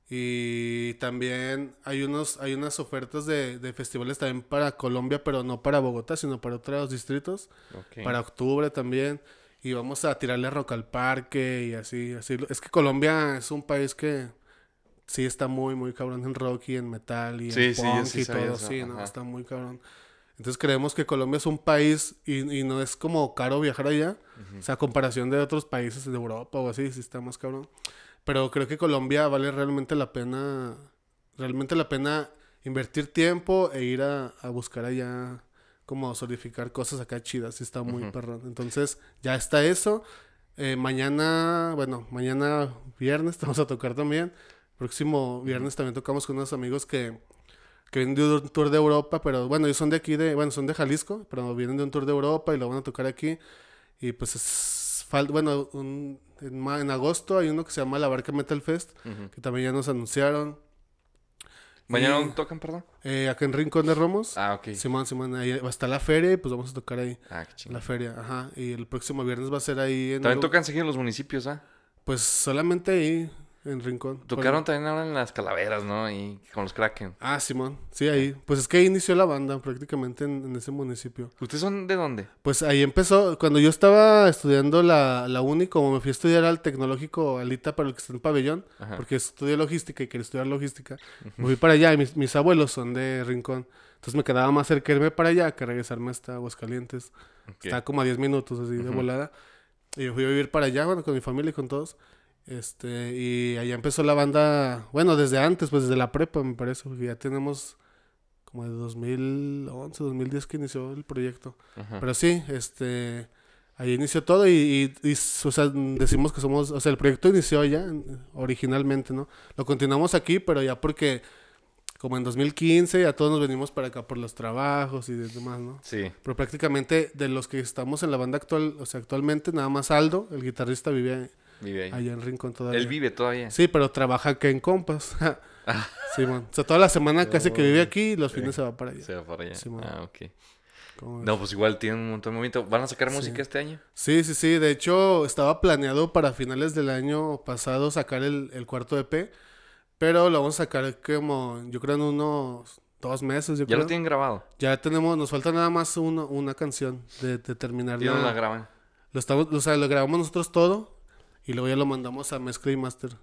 A: Y también hay unos, hay unas ofertas de, de festivales también para Colombia, pero no para Bogotá, sino para otros distritos. Para octubre también. Y vamos a tirarle rock al parque y así, así. Es que Colombia es un país que sí está muy, muy cabrón en rock y en metal y
B: Sí,
A: en
B: sí,
A: punk
B: sí
A: y todo.
B: eso,
A: Sí, no, está muy cabrón. Entonces creemos que Colombia es un país y, y no es como caro viajar allá. O sea, a comparación de otros países de Europa o así, sí está más cabrón. Pero creo que Colombia vale realmente la pena, realmente la pena invertir tiempo e ir a, a buscar allá como solidificar cosas acá chidas. Sí está muy
B: Ujú.
A: perrón. Entonces ya está eso. Eh, mañana, bueno, mañana viernes vamos a tocar también. Próximo viernes también tocamos con unos amigos que, que vienen de un tour de Europa, pero bueno, ellos son de aquí, de, bueno, son de Jalisco, pero vienen de un tour de Europa y lo van a tocar aquí. Y pues es, bueno, un- en, en agosto hay uno que se llama La Barca Metal Fest, que también ya nos anunciaron.
B: ¿Mañana tocan, perdón?
A: Eh, acá en Rincón de Romos.
B: Ah, ok.
A: Simón, Simón, ahí va a estar la feria y pues vamos a tocar ahí.
B: Ah, qué
A: La feria, ajá. Y el próximo viernes va a ser ahí en...
B: También tocan seguido en los municipios, ¿ah?
A: Pues solamente ahí, en Rincón.
B: Tocaron también ahora en las calaveras, ¿no? Y con los Kraken.
A: Ah, Simón, sí, ahí. Pues es que ahí inició la banda prácticamente en, en ese municipio.
B: ¿Ustedes son de dónde?
A: Pues ahí empezó, cuando yo estaba estudiando la, la uni, como me fui a estudiar al tecnológico Alita, para el que está en pabellón,
B: Ajá.
A: porque estudié logística y quería estudiar logística, me fui para allá y mis, mis abuelos son de Rincón. Entonces me quedaba más cerca irme para allá que regresarme hasta Aguascalientes.
B: Ok.
A: Está como a 10 minutos así de
B: Ujú.
A: volada. Y yo fui a vivir para allá, bueno, con mi familia y con todos. Este, y allá empezó la banda, bueno, desde antes, pues desde la prepa, me parece, porque ya tenemos como de 2011, 2010 que inició el proyecto.
B: Ajá.
A: Pero sí, este, ahí inició todo y, y- y, o sea, decimos que somos, o sea, el proyecto inició ya originalmente, ¿no? Lo continuamos aquí, pero ya porque como en 2015 ya todos nos venimos para acá por los trabajos y demás, ¿no?
B: Sí.
A: Pero prácticamente de los que estamos en la banda actual, o sea, actualmente nada más Aldo, el guitarrista, vive
B: Vive ahí.
A: allá en Rincón todavía.
B: Él vive todavía.
A: Sí, pero trabaja acá en Compas. sí, man. O sea, toda la semana casi que vive aquí y los fines se va para allá.
B: Se va para allá.
A: Simón.
B: ah, ok. No, pues igual tienen un montón de movimiento. ¿Van a sacar
A: Sí.
B: música este año?
A: Sí, sí, sí. De hecho, estaba planeado para finales del año pasado sacar el, el cuarto EP. Pero lo vamos a sacar como, yo creo, en unos dos meses. Yo
B: Ya
A: creo.
B: lo tienen grabado.
A: Ya tenemos, nos falta nada más uno- una canción de, de terminar.
B: Ya no
A: la-
B: la graban.
A: Lo estamos, o sea, lo grabamos nosotros todo y luego ya lo mandamos a mezcla y master.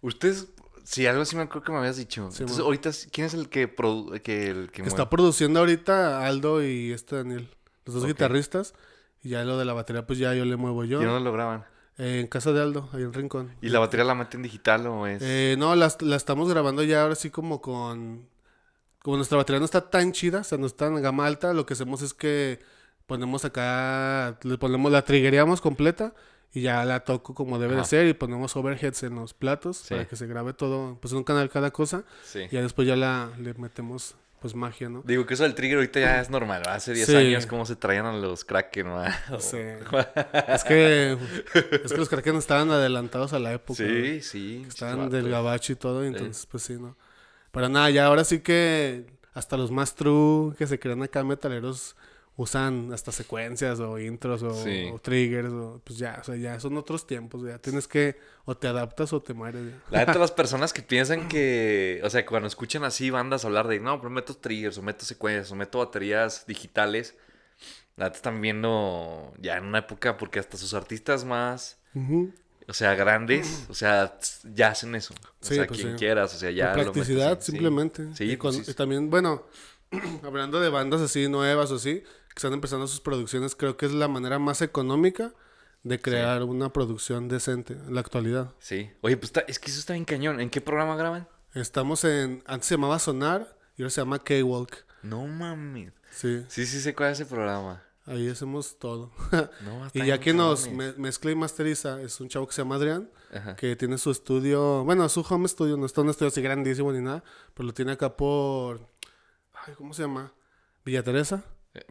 B: Ustedes, sí, algo así me acuerdo que me habías dicho.
A: Sí,
B: Entonces, ahorita, ¿quién es el que produ que el que
A: Que
B: mueve?
A: está produciendo ahorita Aldo y este Daniel, los dos guitarristas. Y ya lo de la batería, pues ya yo le muevo yo.
B: ¿Y dónde lo graban?
A: Eh, en casa de Aldo, ahí en Rincón.
B: ¿Y la batería la meten digital o es...?
A: Eh, no, la, la estamos grabando ya ahora sí como con... Como nuestra batería no está tan chida, o sea, no está en gama alta, lo que hacemos es que ponemos acá, le ponemos, la triggeríamos completa y ya la toco como debe de ser y ponemos overheads en los platos
B: Sí.
A: para que se grabe todo, pues en un canal cada cosa
B: sí.
A: y ya después ya la, le metemos pues magia, ¿no?
B: Digo que eso del trigger ahorita ya es normal. Hace 10
A: Sí.
B: años cómo se traían a los Kraken, ¿verdad?
A: Sí. Es que, es que los Kraken estaban adelantados a la época. ¿no?
B: Sí, sí.
A: Estaban
B: muchos
A: del gabacho y todo, y entonces, pues sí, ¿no? Pero nada, ya ahora sí que hasta los más true que se crean acá metaleros usan hasta secuencias o intros o,
B: Sí.
A: o triggers, o pues ya, o sea, ya son otros tiempos, ya tienes que, o te adaptas o te mueres. ya.
B: La neta, las personas que piensan que, o sea, cuando escuchan así bandas hablar de, no, pero meto triggers, o meto secuencias, o meto baterías digitales, la neta están viendo ya en una época, porque hasta sus artistas más,
A: Ujú.
B: o sea, grandes, o sea, ya hacen eso. O
A: Sí,
B: sea,
A: pues
B: quien
A: sí.
B: quieras, o sea, ya
A: La
B: lo metes
A: practicidad,
B: sí.
A: simplemente.
B: Sí,
A: y,
B: pues
A: con- y también, bueno, hablando de bandas así nuevas o así, que están empezando sus producciones, creo que es la manera más económica de crear una producción decente en la actualidad.
B: Sí. Oye, pues está- es que eso está bien cañón. ¿En qué programa graban?
A: Estamos en, antes se llamaba Sonar y ahora se llama K-Walk.
B: No mames.
A: Sí,
B: Sí, sí sé cuál es ese programa.
A: ahí hacemos todo.
B: No,
A: y ya que nos me- mezcla y masteriza es un chavo que se llama Adrián,
B: Ajá.
A: que tiene su estudio, bueno, su home studio, no está un estudio así grandísimo ni nada, pero lo tiene acá por, ay, ¿cómo se llama? Villa Teresa.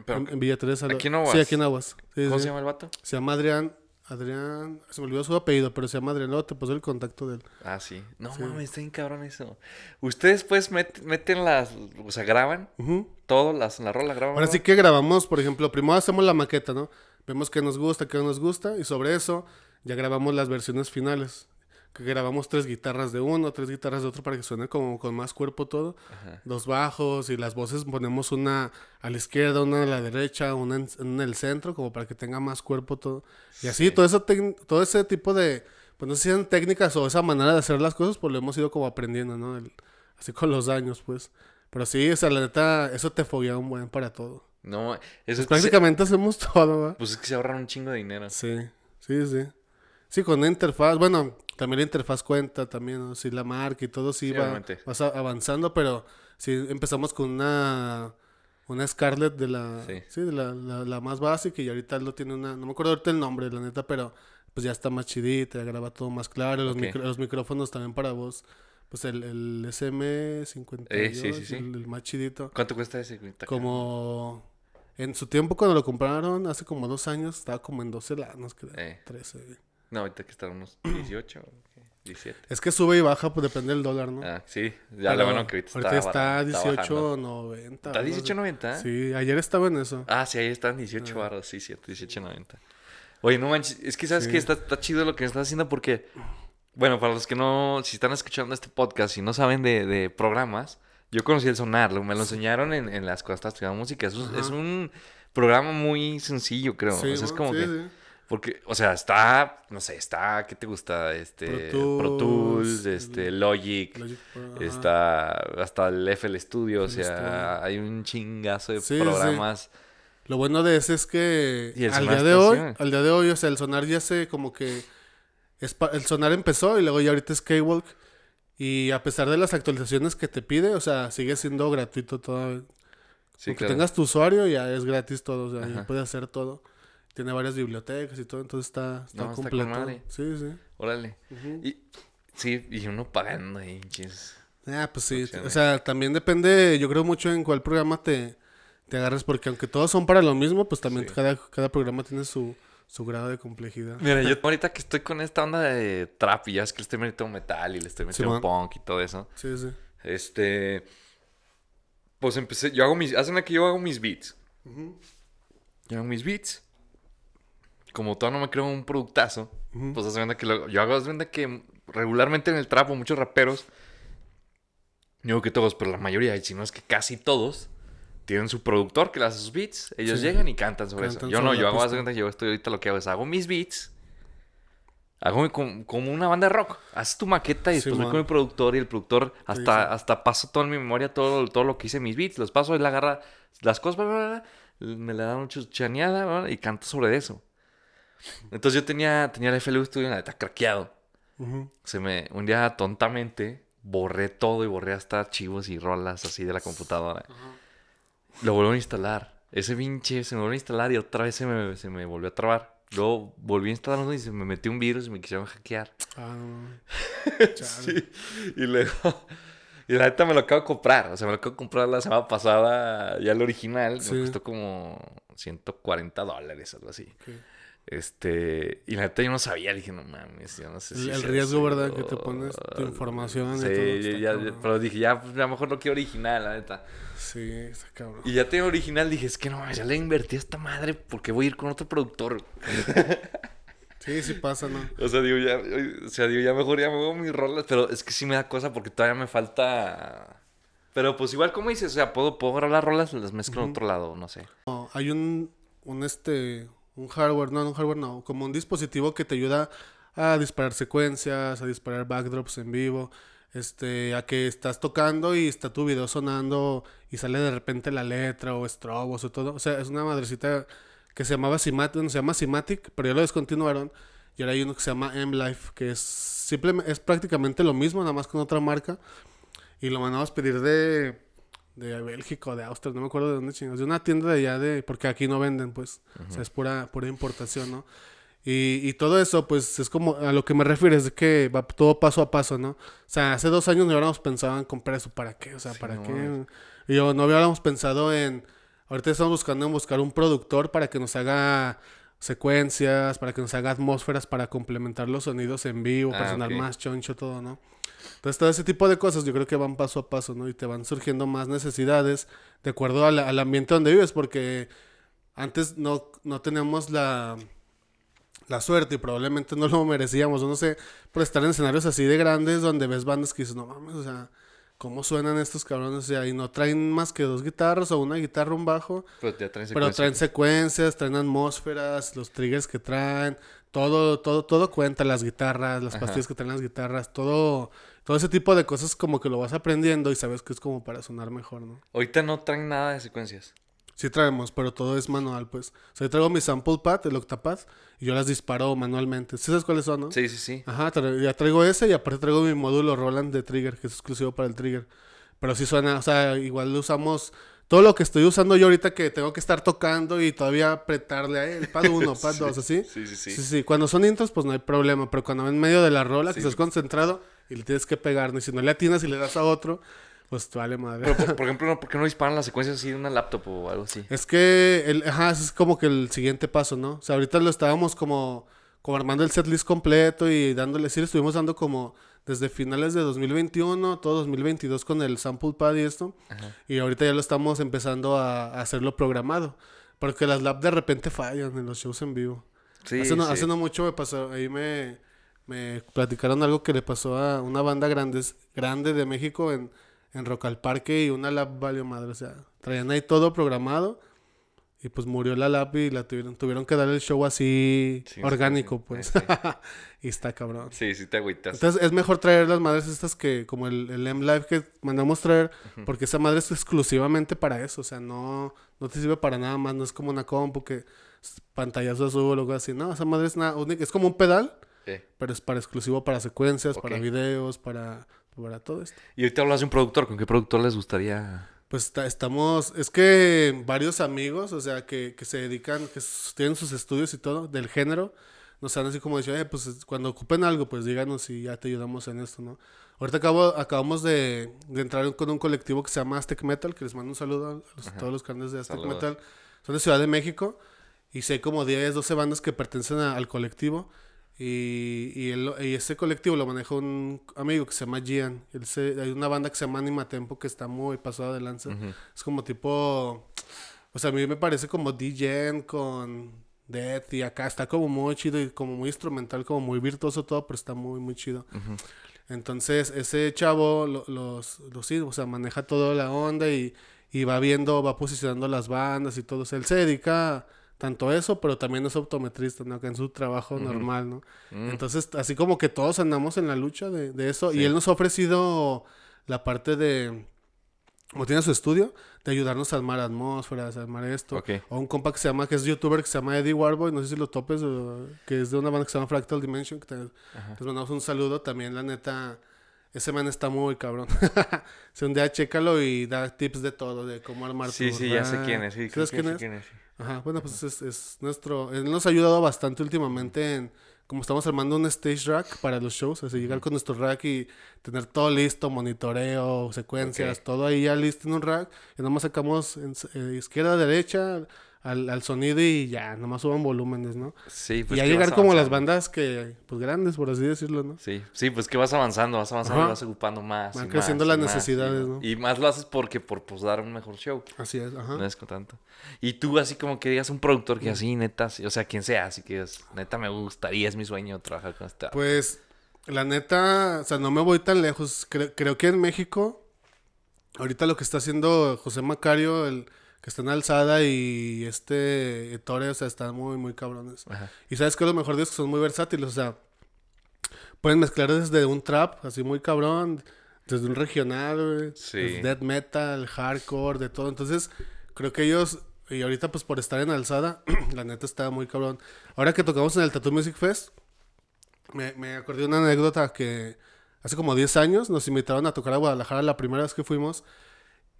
B: Pero,
A: en, en Villa Teresa.
B: ¿Aquí en Aguas?
A: Sí, aquí en Aguas. Sí,
B: ¿Cómo
A: sí.
B: se llama el vato?
A: Se llama Adrián, Adrián, se me olvidó su apellido, pero se llama Adrián, luego te paso el contacto de él.
B: Ah, sí. No
A: Sí.
B: mames, está bien cabrón eso. Ustedes pues met- meten las, o sea, graban
A: Ujú.
B: todo, las, la rola graban.
A: Ahora sí que grabamos, por ejemplo, primero hacemos la maqueta, ¿no? Vemos qué nos gusta, qué no nos gusta, y sobre eso ya grabamos las versiones finales. Que grabamos tres guitarras de uno, tres guitarras de otro para que suene como con más cuerpo todo.
B: Ajá.
A: Dos bajos y las voces ponemos una a la izquierda, una a la derecha, una en, en el centro, como para que tenga más cuerpo todo. Y así,
B: Sí.
A: todo, eso todo ese tipo de, pues no sé si sean técnicas o esa manera de hacer las cosas, pues lo hemos ido como aprendiendo, ¿no? El- así con los años, pues. Pero sí, o sea, la neta, eso te foguea un buen para todo.
B: No, eso
A: Pues
B: es
A: prácticamente hacemos todo, ¿va?
B: Pues es que se ahorran un chingo de dinero.
A: Sí, sí, sí. Sí, con interfaz, bueno, también la interfaz cuenta también, ¿no? Sí, la marca y todo sí,
B: Sí,
A: va vas avanzando, pero sí empezamos con una una Scarlett de la
B: Sí.
A: sí, de la, la, la más básica y ahorita lo tiene una, no me acuerdo ahorita el nombre, la neta, pero pues ya está más chidita, ya graba todo más claro, los,
B: Ok.
A: micro- los micrófonos también para voz, pues el, el SM58,
B: Eh, sí, sí, sí.
A: El, el más chidito.
B: ¿Cuánto cuesta ese?
A: Como en su tiempo cuando lo compraron, hace como dos años, estaba como en 12 lanos, creo.
B: Eh.
A: 13.
B: No, ahorita que están unos 18 o qué, 17.
A: Es que sube y baja, pues depende del dólar, ¿no?
B: Ah, sí. Ya lo bueno que ahorita,
A: ahorita
B: está, barato, está bajando.
A: 18.90.
B: ¿Está
A: algo así.
B: 18.90?
A: Sí, ayer estaba en eso.
B: Ah, sí, ahí están 18 barros, sí, cierto, 18.90. Oye, no manches, es que sabes
A: Sí.
B: que está, está chido lo que estás haciendo porque, bueno, para los que no, si están escuchando este podcast y no saben de, de programas, yo conocí el Sonar, lo- me lo enseñaron en, en las cuando estaba estudiando música. Es, un-
A: Ajá.
B: es un programa muy sencillo, creo.
A: Sí,
B: o sea, es
A: ¿no?
B: como
A: Sí,
B: que,
A: sí.
B: Porque, o sea, está, no sé, está, ¿qué te gusta? Este,
A: Pro
B: Pro Tools, este, Logic.
A: Logic Pro, ajá.
B: Está hasta el FL Studio, o
A: FL
B: sea,
A: Studio.
B: hay un chingazo de
A: Sí, sí.
B: programas.
A: Lo bueno de ese es que al día de hoy, al día de hoy, o sea, el sonar ya se como que es el sonar empezó y luego ya ahorita es K-Walk y a pesar de las actualizaciones que te pide, o sea, sigue siendo gratuito todo.
B: Sí,
A: Aunque
B: claro.
A: tengas tu usuario ya es gratis todo, o sea, ya puedes hacer todo. Tiene varias bibliotecas y todo, entonces está, está
B: No, está con
A: completo.
B: madre.
A: sí, sí.
B: Órale. Y, sí, y uno pagando ahí, chis.
A: Ah, pues sí.
B: Opciones.
A: O sea, también depende, yo creo mucho en cuál programa te, te agarres, porque aunque todos son para lo mismo, pues también
B: Sí.
A: cada, cada programa tiene su, su grado de complejidad.
B: Mira, yo ahorita que estoy con esta onda de trap y ya es que le estoy metiendo metal y le estoy metiendo
A: Simón.
B: punk y todo eso.
A: Sí, sí.
B: Este. Pues empecé. Yo hago mis. Hace una que yo hago mis beats. Yo hago mis beats. Como todavía no me creo un productazo.
A: Ujú.
B: Pues hace que lo- yo hago cuenta que regularmente en el trap o muchos raperos. No digo que todos, pero la mayoría, y si no es que casi todos, tienen su productor que le hace sus beats. Ellos
A: Sí.
B: llegan y cantan sobre
A: Cantan
B: eso. Yo
A: sobre
B: no,
A: la
B: yo hago,
A: pista.
B: cuenta que yo estoy ahorita lo que hago es hago mis beats. Hago mi- como, como una banda de rock. Haces tu maqueta y después voy
A: Simón.
B: con mi productor y el productor hasta,
A: dice.
B: hasta paso todo en mi memoria todo, todo lo que hice mis beats. Los paso, él agarra las cosas, bla, bla, bla, me le da una bla, y canta sobre eso. Entonces yo tenía, tenía el FLU Studio, la neta, craqueado.
A: Ujú.
B: Se me, un día tontamente borré todo y borré hasta archivos y rolas así de la computadora. Lo vuelvo a instalar. Ese pinche se me volvió a instalar y otra vez se me, se me volvió a trabar. Luego volví a instalarlo y se me metió un virus y me quisieron hackear.
A: Ah.
B: Sí. Y luego. Y la neta me lo acabo de comprar. O sea, me lo acabo de comprar la semana pasada, ya el original.
A: Sí.
B: Me costó como 140 dólares, algo así.
A: Ok.
B: Este. Y la neta yo no sabía. Dije, no mames, yo no sé si.
A: el riesgo, ¿verdad?
B: o-
A: Que te pones tu información
B: Sí,
A: y todo. está
B: ya-
A: cabrón.
B: pero dije, ya, pues, a lo mejor no quiero original, la neta.
A: Sí, está cabrón.
B: Y ya tengo original, dije, es que no, ya le invertí a esta madre porque voy a ir con otro productor.
A: Sí, sí pasa, ¿no?
B: O sea, digo, ya, o sea, digo, ya mejor ya me hago mis rolas, pero es que sí me da cosa porque todavía me falta. Pero pues igual como dices, o sea, puedo, puedo grabar las rolas, las mezclo en otro lado, no sé.
A: No, hay un, un este, un hardware, no, un hardware no, como un dispositivo que te ayuda a disparar secuencias, a disparar backdrops en vivo, este, a que estás tocando y está tu video sonando y sale de repente la letra o estrobos o todo. O sea, es una madrecita que se llamaba Cimatic, bueno, se llama Cimatic, pero ya lo descontinuaron y ahora hay uno que se llama M-Life, que es simplemente, es prácticamente lo mismo, nada más con otra marca. Y lo mandamos pedir de, de Bélgica o de Austria, no me acuerdo de dónde chingados. De una tienda de allá de. Porque aquí no venden, pues. O sea, es pura, pura importación, ¿no? Y, y todo eso, pues es como. A lo que me refiero es que va todo paso a paso, ¿no? O sea, hace dos años no hubiéramos pensado en comprar eso. ¿Para qué? O sea,
B: Sí,
A: ¿para
B: no
A: qué? Y yo no hubiéramos pensado en. Ahorita estamos buscando en buscar un productor para que nos haga secuencias, para que nos haga atmósferas, para complementar los sonidos en vivo, para
B: Ah,
A: sonar
B: ok.
A: más choncho, todo, ¿no? Entonces, todo ese tipo de cosas yo creo que van paso a paso, ¿no? Y te van surgiendo más necesidades de acuerdo la- al ambiente donde vives, porque antes no, no teníamos la, la suerte y probablemente no lo merecíamos, no sé, por estar en escenarios así de grandes donde ves bandas que dices, no mames, o sea, ¿cómo suenan estos cabrones? O sea, y no traen más que dos guitarras o una guitarra, un bajo,
B: Pero ya traen
A: pero
B: secuencia.
A: traen secuencias, traen atmósferas, los triggers que traen, todo, todo, todo cuenta, las guitarras, las
B: Ajá.
A: pastillas que traen las guitarras, todo, todo ese tipo de cosas como que lo vas aprendiendo y sabes que es como para sonar mejor, ¿no?
B: Ahorita no traen nada de secuencias.
A: Sí traemos, pero todo es manual, pues. O sea, yo traigo mi sample pad, el octapad, y yo las disparo manualmente. ¿Sí sabes cuáles son, no?
B: Sí, sí, sí.
A: Ajá, tra- ya traigo ese y aparte traigo mi módulo Roland de trigger, que es exclusivo para el trigger. Pero sí suena, o sea, igual lo usamos... Todo lo que estoy usando yo ahorita que tengo que estar tocando y todavía apretarle a él, pad 1, pad 2, así.
B: Sí, sí, sí.
A: Sí, sí, cuando son intros, pues no hay problema. Pero cuando en medio de la rola, que estás concentrado y le tienes que pegar, y si no le atinas y le das a otro, pues te vale madre.
B: Pero, por, por ejemplo, ¿no? ¿por qué no disparan las secuencias así de una laptop o algo así?
A: Es que, el, ajá, ese es como que el siguiente paso, ¿no? O sea, ahorita lo estábamos como, como armando el setlist completo y dándole, sí, estuvimos dando como desde finales de 2021, todo 2022 con el sample pad y esto.
B: Ajá.
A: Y ahorita ya lo estamos empezando a, a hacerlo programado. Porque las lab de repente fallan en los shows en vivo.
B: Sí,
A: hace, no,
B: sí.
A: hace no mucho me pasó, ahí me, me platicaron algo que le pasó a una banda grandes, grande de México en, en Rock al Parque y una lab valió madre. O sea, traían ahí todo programado y pues murió la lab y la tuvieron, tuvieron que dar el show así
B: Sí,
A: orgánico,
B: sí,
A: pues.
B: sí.
A: y está cabrón.
B: Sí, sí te agüitas.
A: Entonces es mejor traer las madres estas que como el, el M-Live que mandamos traer, porque esa madre es exclusivamente para eso, o sea, no, no te sirve para nada más, no es como una compu que pantallazo azul o algo así, no, esa madre es nada única, es como un pedal, pero es para exclusivo para secuencias, para videos, para, para todo esto.
B: Y ahorita hablas de un productor. ¿Con qué productor les gustaría?
A: Pues está- estamos, es que varios amigos, o sea, que, que se dedican, que tienen sus estudios y todo, del género, nos han así como dicho, eh, pues es- cuando ocupen algo, pues díganos y ya te ayudamos en esto, ¿no? Ahorita acabo, acabamos de, de entrar con un colectivo que se llama Aztec Metal, que les mando un saludo a, los- a todos los canales de Aztec
B: Saludos.
A: Metal. Son de Ciudad de México y sé como 10, 12 bandas que pertenecen a- al colectivo. Y, y, el- y ese colectivo lo maneja un amigo que se llama Gian. Él se- hay una banda que se llama Anima Tempo que está muy pasada de lanza. Es como tipo. O sea, a mí me parece como DJ con Death y acá está como muy chido y como muy instrumental, como muy virtuoso todo, pero está muy, muy chido. Entonces, ese chavo lo- los, los sí, o sea, maneja toda la onda y, y va viendo, va posicionando las bandas y todo. O sea, él se dedica tanto eso, pero también es optometrista, ¿no? Que en su trabajo normal, ¿no? Entonces, así como que todos andamos en la lucha de, de eso. Y él nos ha ofrecido la parte de, como tiene su estudio, de ayudarnos a armar atmósferas, a armar esto. O un compa que se llama, que es youtuber, que se llama Eddie Warboy, no sé si lo topes, que es de una banda que se llama Fractal Dimension, que te- les mandamos un saludo. También, la neta, ese man está muy cabrón. si un día chécalo y da tips de todo, de cómo armar
B: Sí,
A: tu
B: sí, ya sé quién es. Sí,
A: ¿Sabes quién
B: sé
A: es?
B: quién es.
A: Ajá, bueno, pues es, es nuestro... Él nos ha ayudado bastante últimamente en... Como estamos armando un stage rack para los shows, así llegar con nuestro rack y tener todo listo, monitoreo, secuencias,
B: Ok.
A: todo ahí ya listo en un rack. Y nomás sacamos en, eh, izquierda, derecha, al, al sonido y ya, nomás suban volúmenes, ¿no?
B: Sí, pues
A: y ya llegar como las bandas que, pues grandes, por así decirlo, ¿no?
B: Sí, sí, pues que vas avanzando, vas avanzando
A: Ajá.
B: y vas ocupando más.
A: Van creciendo las
B: más,
A: necesidades,
B: y,
A: ¿no?
B: Y más lo haces porque por pues, dar un mejor show.
A: Así es, ajá.
B: No es con tanto. Y tú así como que digas un productor que así, neta, o sea, quien sea, así que digas, neta me gustaría, es mi sueño trabajar con esta.
A: Pues, la neta, o sea, no me voy tan lejos. Cre- creo que en México, ahorita lo que está haciendo José Macario, el que está en alzada, y este Ettore, o sea, están muy, muy cabrones.
B: Ajá.
A: Y sabes que lo mejor de es que son muy versátiles, o sea, pueden mezclar desde un trap, así muy cabrón, desde un regional,
B: Sí.
A: death metal, hardcore, de todo. Entonces, creo que ellos, y ahorita pues por estar en alzada, la neta está muy cabrón. Ahora que tocamos en el Tattoo Music Fest, me, me acordé de una anécdota que hace como 10 años nos invitaron a tocar a Guadalajara la primera vez que fuimos.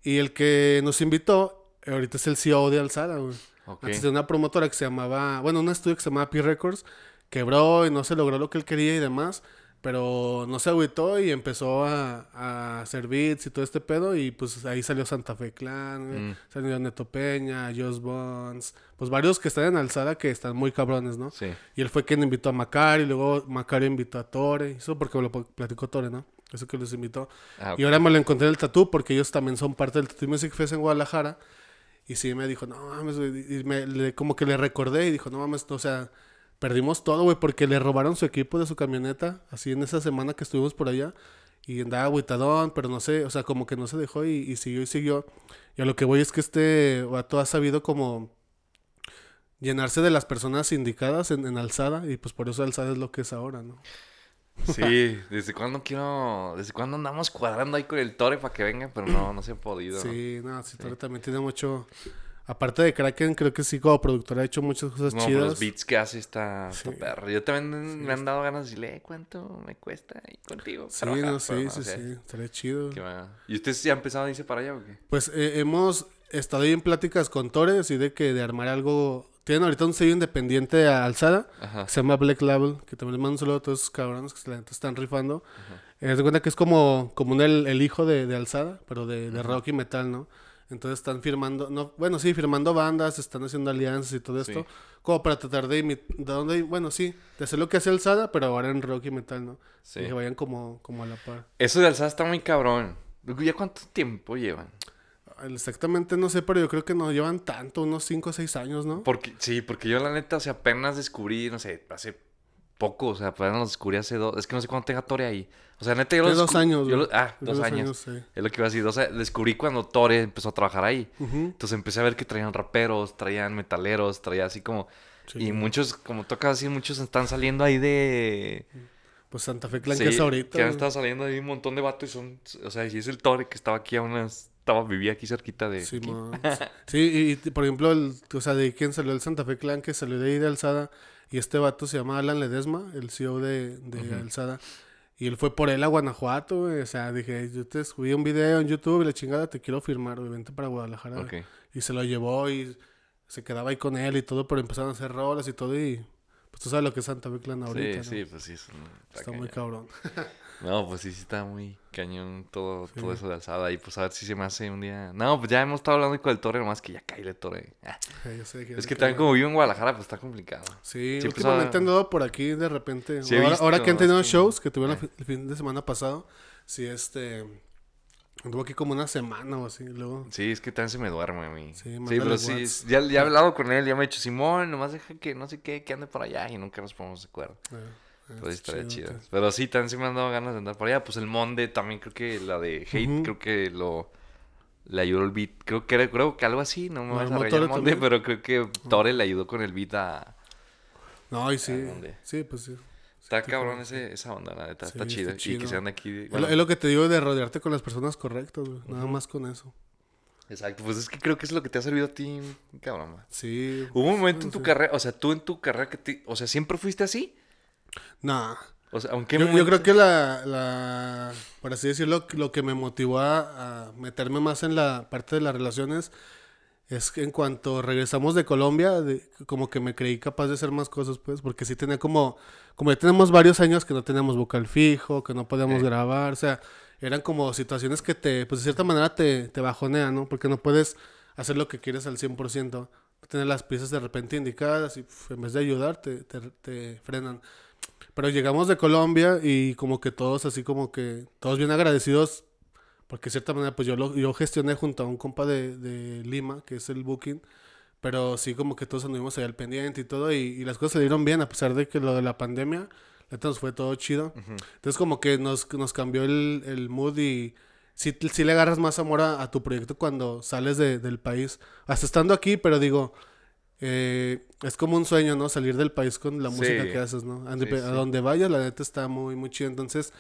A: Y el que nos invitó, eh, ahorita es el CEO de Alzada, güey. Antes de una promotora que se llamaba, bueno, un estudio que se llamaba P Records, quebró y no se logró lo que él quería y demás, pero no se agüitó y empezó a, a hacer beats y todo este pedo y pues ahí salió Santa Fe Clan,
B: Mm.
A: salió Neto Peña, Joss Bones, pues varios que están en alzada que están muy cabrones, ¿no?
B: Sí.
A: Y él fue quien invitó a Macari, luego Macari invitó a Tore, eso porque me lo platicó Tore, ¿no? Eso que los invitó.
B: Ah,
A: Y ahora me lo encontré en el Tatú porque ellos también son parte del Tattoo Music Fest en Guadalajara. Y sí me dijo, no mames, güey", Y me, le- como que le recordé y dijo, no mames, o sea, perdimos todo, güey, porque le robaron su equipo de su camioneta, así en esa semana que estuvimos por allá. Y andaba agüitadón, pero no sé, o sea, como que no se dejó y, siguió y siguió. Y a lo que voy es que este vato ha sabido como llenarse de las personas indicadas en, en alzada y pues por eso alzada es lo que es ahora, ¿no?
B: Sí, desde cuándo quiero, desde cuándo andamos cuadrando ahí con el Tore para que venga, pero no, no se ha podido.
A: Sí, no, sí, Tore también tiene mucho, Aparte de Kraken, creo que sí, como productor ha hecho muchas cosas
B: No,
A: chidas.
B: los beats que hace está,
A: Sí.
B: perro. Yo también
A: Sí,
B: me han dado ganas de decirle, "Eh, ¿cuánto me cuesta ir contigo?
A: Sí,
B: trabajar?"
A: no, sí,
B: no
A: sí,
B: sé.
A: sí. Estaría chido.
B: ¿Y ustedes ya empezaron a irse para allá o qué?
A: Pues eh, hemos estado ahí en pláticas con Torres y de que de armar algo. Tienen ahorita un sello independiente a Alzada.
B: Ajá.
A: Se llama Black Label, que también les mando un saludo a todos esos cabrones que se la están rifando. Eh, de cuenta que es como, como un el, el hijo de, de Alzada, pero de, de rock y metal, ¿no? Entonces están firmando, no, bueno, sí, firmando bandas, están haciendo alianzas y todo esto,
B: Sí.
A: como para tratar de imitar, bueno, sí, de hacer lo que hace Alzada, pero ahora en rock y metal, ¿no?
B: Sí.
A: Y que vayan como, como a la par.
B: Eso de alzada está muy cabrón. ¿Ya cuánto tiempo llevan?
A: Exactamente, no sé, pero yo creo que no llevan tanto, unos 5 o 6 años, ¿no?
B: Porque, sí, porque yo la neta, o sea, apenas descubrí, no sé, hace poco, o sea, apenas los descubrí hace dos, es que no sé cuánto tenga Tore ahí. O sea, neta, yo los
A: dos años,
B: yo lo- ah, dos, años.
A: sí.
B: Es lo que iba a decir. O sea, descubrí cuando Tore empezó a trabajar ahí. Entonces empecé a ver que traían raperos, traían metaleros, traía así como...
A: Sí.
B: Y muchos, como toca decir, muchos están saliendo ahí de...
A: Pues Santa Fe Clan
B: Sí,
A: que es ahorita.
B: Que han estado saliendo ahí un montón de vatos y son... O sea, si es el Tore que estaba aquí a unas... Estaba, vivía aquí cerquita de...
A: Sí,
B: aquí.
A: sí, y, y, por ejemplo, el, o sea, de quién salió el Santa Fe Clan, que salió de ahí de Alzada, y este vato se llama Alan Ledesma, el CEO de, de Alzada, y él fue por él a Guanajuato, güey, o sea, dije, yo te subí un video en YouTube y la chingada, te quiero firmar, güey, vente para Guadalajara, y se lo llevó y se quedaba ahí con él y todo, pero empezaron a hacer rolas y todo, y pues tú sabes lo que es Santa Fe Clan ahorita,
B: Sí,
A: ¿no?
B: sí, pues sí.
A: Está muy cabrón.
B: No, pues sí, sí está muy cañón todo, todo eso de alzada. Y pues a ver si se me hace un día... No, pues ya hemos estado hablando con el Tore, nomás que ya caíle Tore. Ah,
A: Sí, yo sé
B: Es que también como vivo en Guadalajara, pues está complicado.
A: Sí,
B: Sí,
A: últimamente
B: pues, ah,
A: han andado por aquí de repente.
B: Sí
A: ahora,
B: visto,
A: ahora que han tenido shows que tuvieron
B: eh.
A: el fi- el fin de semana pasado, sí, este. Anduvo aquí como una semana o así. Luego.
B: Sí, es que también se me duerme a mí.
A: Sí,
B: Sí, pero sí, ya, ya he hablado con él, ya me ha dicho, Simón, nomás deja que no sé qué, que ande por allá y nunca nos ponemos de acuerdo.
A: eh,
B: Pero sí
A: está
B: estaría chido.
A: chido,
B: Pero sí, también se me han dado ganas de andar por allá. Pues el Monde también creo que la de Hate, creo que lo... Le ayudó el beat. Creo que, era- creo que algo así, no me
A: ¿Lo
B: vas a regañar,
A: Tore
B: Monde, pero creo que Tore le ayudó con el beat a...
A: No, y sí. Sí, pues sí.
B: Está
A: Sí,
B: cabrón ese, esa onda, la neta.
A: Sí,
B: está chido. Y que sean de aquí.
A: Es
B: bueno,
A: lo- es lo que te digo de rodearte con las personas correctas, güey. Nada más con eso.
B: Exacto, pues es que creo que es lo que te ha servido a ti, cabrón. man.
A: Sí.
B: Hubo un momento en tu
A: Sí.
B: carrera, o sea, tú en tu carrera que te, o sea, siempre fuiste así.
A: Nah.
B: O sea, aunque
A: Yo, yo creo que la, la, por así decirlo, lo que me motivó a, a meterme más en la parte de las relaciones es que en cuanto regresamos de Colombia, de- como que me creí capaz de hacer más cosas, pues, porque sí tenía como, como ya tenemos varios años que no teníamos vocal fijo, que no podíamos grabar, o sea, eran como situaciones que te, pues de cierta manera te, te bajonean, ¿no? Porque no puedes hacer lo que quieres al 100%, tener las piezas de repente indicadas y en vez de ayudar te, te, te frenan. Pero llegamos de Colombia y como que todos así como que, todos bien agradecidos, porque de cierta manera pues yo, lo, yo gestioné junto a un compa de, de Lima, que es el Booking, pero sí como que todos anduvimos ahí al pendiente y todo, y, y las cosas salieron bien a pesar de que lo de la pandemia, nos fue todo chido. Entonces como que nos, nos cambió el, el mood y sí, sí le agarras más amor a, a tu proyecto cuando sales de- del país. Hasta estando aquí, pero digo, eh, es como un sueño, ¿no? Salir del país con la
B: Sí.
A: música que haces, ¿no? A,
B: Sí,
A: a
B: sí.
A: donde vayas, la neta está muy, muy chido. Entonces,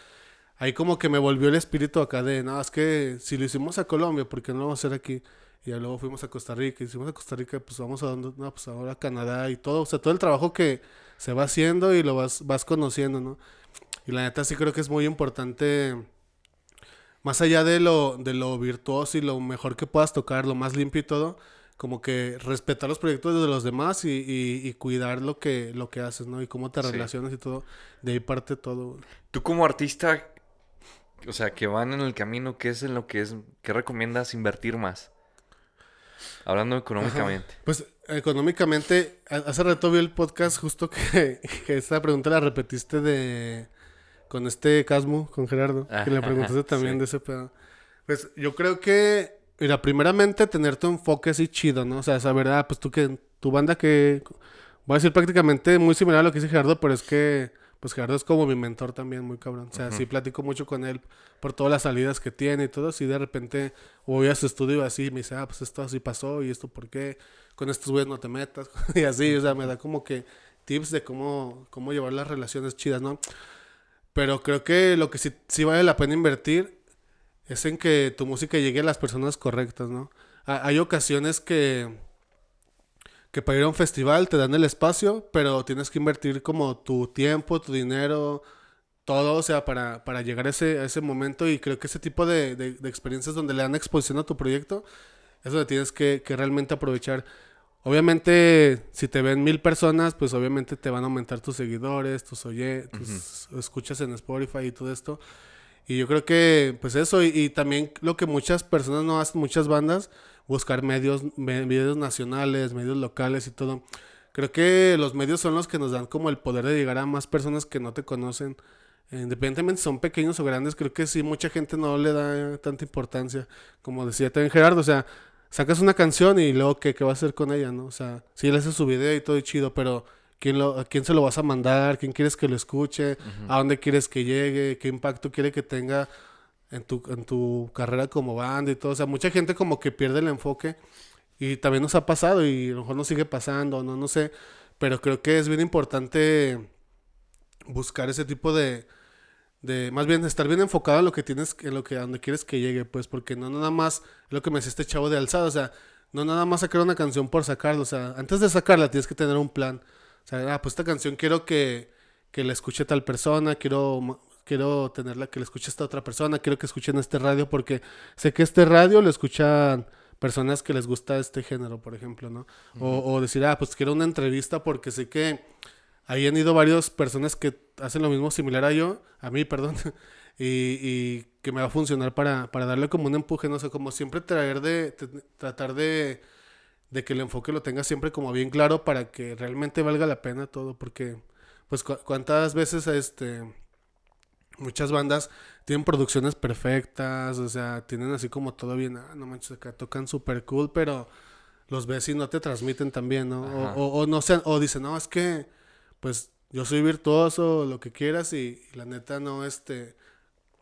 A: ahí como que me volvió el espíritu acá de, no, es que si lo hicimos a Colombia, ¿por qué no lo vamos a hacer aquí? Y ya luego fuimos a Costa Rica, y hicimos a Costa Rica, pues vamos a donde, no, pues ahora a Canadá y todo, o sea, todo el trabajo que se va haciendo y lo vas, vas conociendo, ¿no? Y la neta sí creo que es muy importante, más allá de lo, de lo virtuoso y lo mejor que puedas tocar, lo más limpio y todo, como que respetar los proyectos de los demás y, y- y cuidar lo que, lo que haces, ¿no? Y cómo te
B: Sí.
A: relacionas y todo, de ahí parte todo.
B: Tú como artista, o sea, que van en el camino, ¿qué es en lo que es, qué recomiendas invertir más? Hablando económicamente.
A: Pues económicamente, ha- hace rato vi el podcast justo que, que esta pregunta la repetiste de con este Casmo, con Gerardo, que le preguntaste también
B: sí.
A: de ese pedo. Pues yo creo que, mira, primeramente tener tu enfoque así chido, ¿no? O sea, saber, ah, pues tú que, tu banda que, voy a decir prácticamente muy similar a lo que dice Gerardo, pero es que, pues Gerardo es como mi mentor también, muy cabrón. O sea, sí platico mucho con él por todas las salidas que tiene y todo. Si de repente voy a su estudio así, me dice, ah, pues esto así pasó y esto por qué, con estos güeyes no te metas. y así, o sea, me da como que tips de cómo, cómo llevar las relaciones chidas, ¿no? Pero creo que lo que sí, sí vale la pena invertir es en que tu música llegue a las personas correctas, ¿no? Ha- hay ocasiones que, que para ir a un festival te dan el espacio, pero tienes que invertir como tu tiempo, tu dinero, todo, o sea, para, para llegar a ese, a ese momento y creo que ese tipo de, de, de experiencias donde le dan exposición a tu proyecto es donde tienes que, que realmente aprovechar. Obviamente, si te ven mil personas, pues obviamente te van a aumentar tus seguidores, tus oye, tus escuchas en Spotify y todo esto. Y yo creo que, pues eso, y, también lo que muchas personas no hacen, muchas bandas, buscar medios, me- medios nacionales, medios locales y todo. Creo que los medios son los que nos dan como el poder de llegar a más personas que no te conocen. Eh, Independientemente si son pequeños o grandes, creo que sí, mucha gente no le da tanta importancia. Como decía también Gerardo, o sea, sacas una canción y luego ¿qué, qué va a hacer con ella, no? O sea, sí le haces su video y todo y chido, pero ¿quién lo, ¿a quién se lo vas a mandar? ¿Quién quieres que lo escuche? ¿A dónde quieres que llegue? ¿Qué impacto quiere que tenga en tu, en tu carrera como banda y todo? O sea, mucha gente como que pierde el enfoque y también nos ha pasado y a lo mejor nos sigue pasando, no, no sé, pero creo que es bien importante buscar ese tipo de, de más bien estar bien enfocado en lo que tienes, en lo que, a donde quieres que llegue, pues, porque no nada más, lo que me decía este chavo de alzada, o sea, no nada más sacar una canción por sacarla, o sea, antes de sacarla tienes que tener un plan, o sea, ah, pues esta canción quiero que, que la escuche tal persona, quiero, quiero tenerla que la escuche esta otra persona, quiero que escuchen este radio, porque sé que este radio lo escuchan personas que les gusta este género, por ejemplo, ¿no? O, o decir, ah, pues quiero una entrevista porque sé que ahí han ido varias personas que hacen lo mismo similar a yo, a mí, perdón, y, y que me va a funcionar para, para darle como un empuje, no sé, como siempre traer de, tratar de, de que el enfoque lo tenga siempre como bien claro para que realmente valga la pena todo, porque pues cu- cuántas veces este muchas bandas tienen producciones perfectas, o sea, tienen así como todo bien, ah, no manches, acá tocan super cool, pero los ves y no te transmiten también, ¿no? O, o, o no sé, o dicen, no, es que, pues, yo soy virtuoso, lo que quieras, y, y la neta no, este,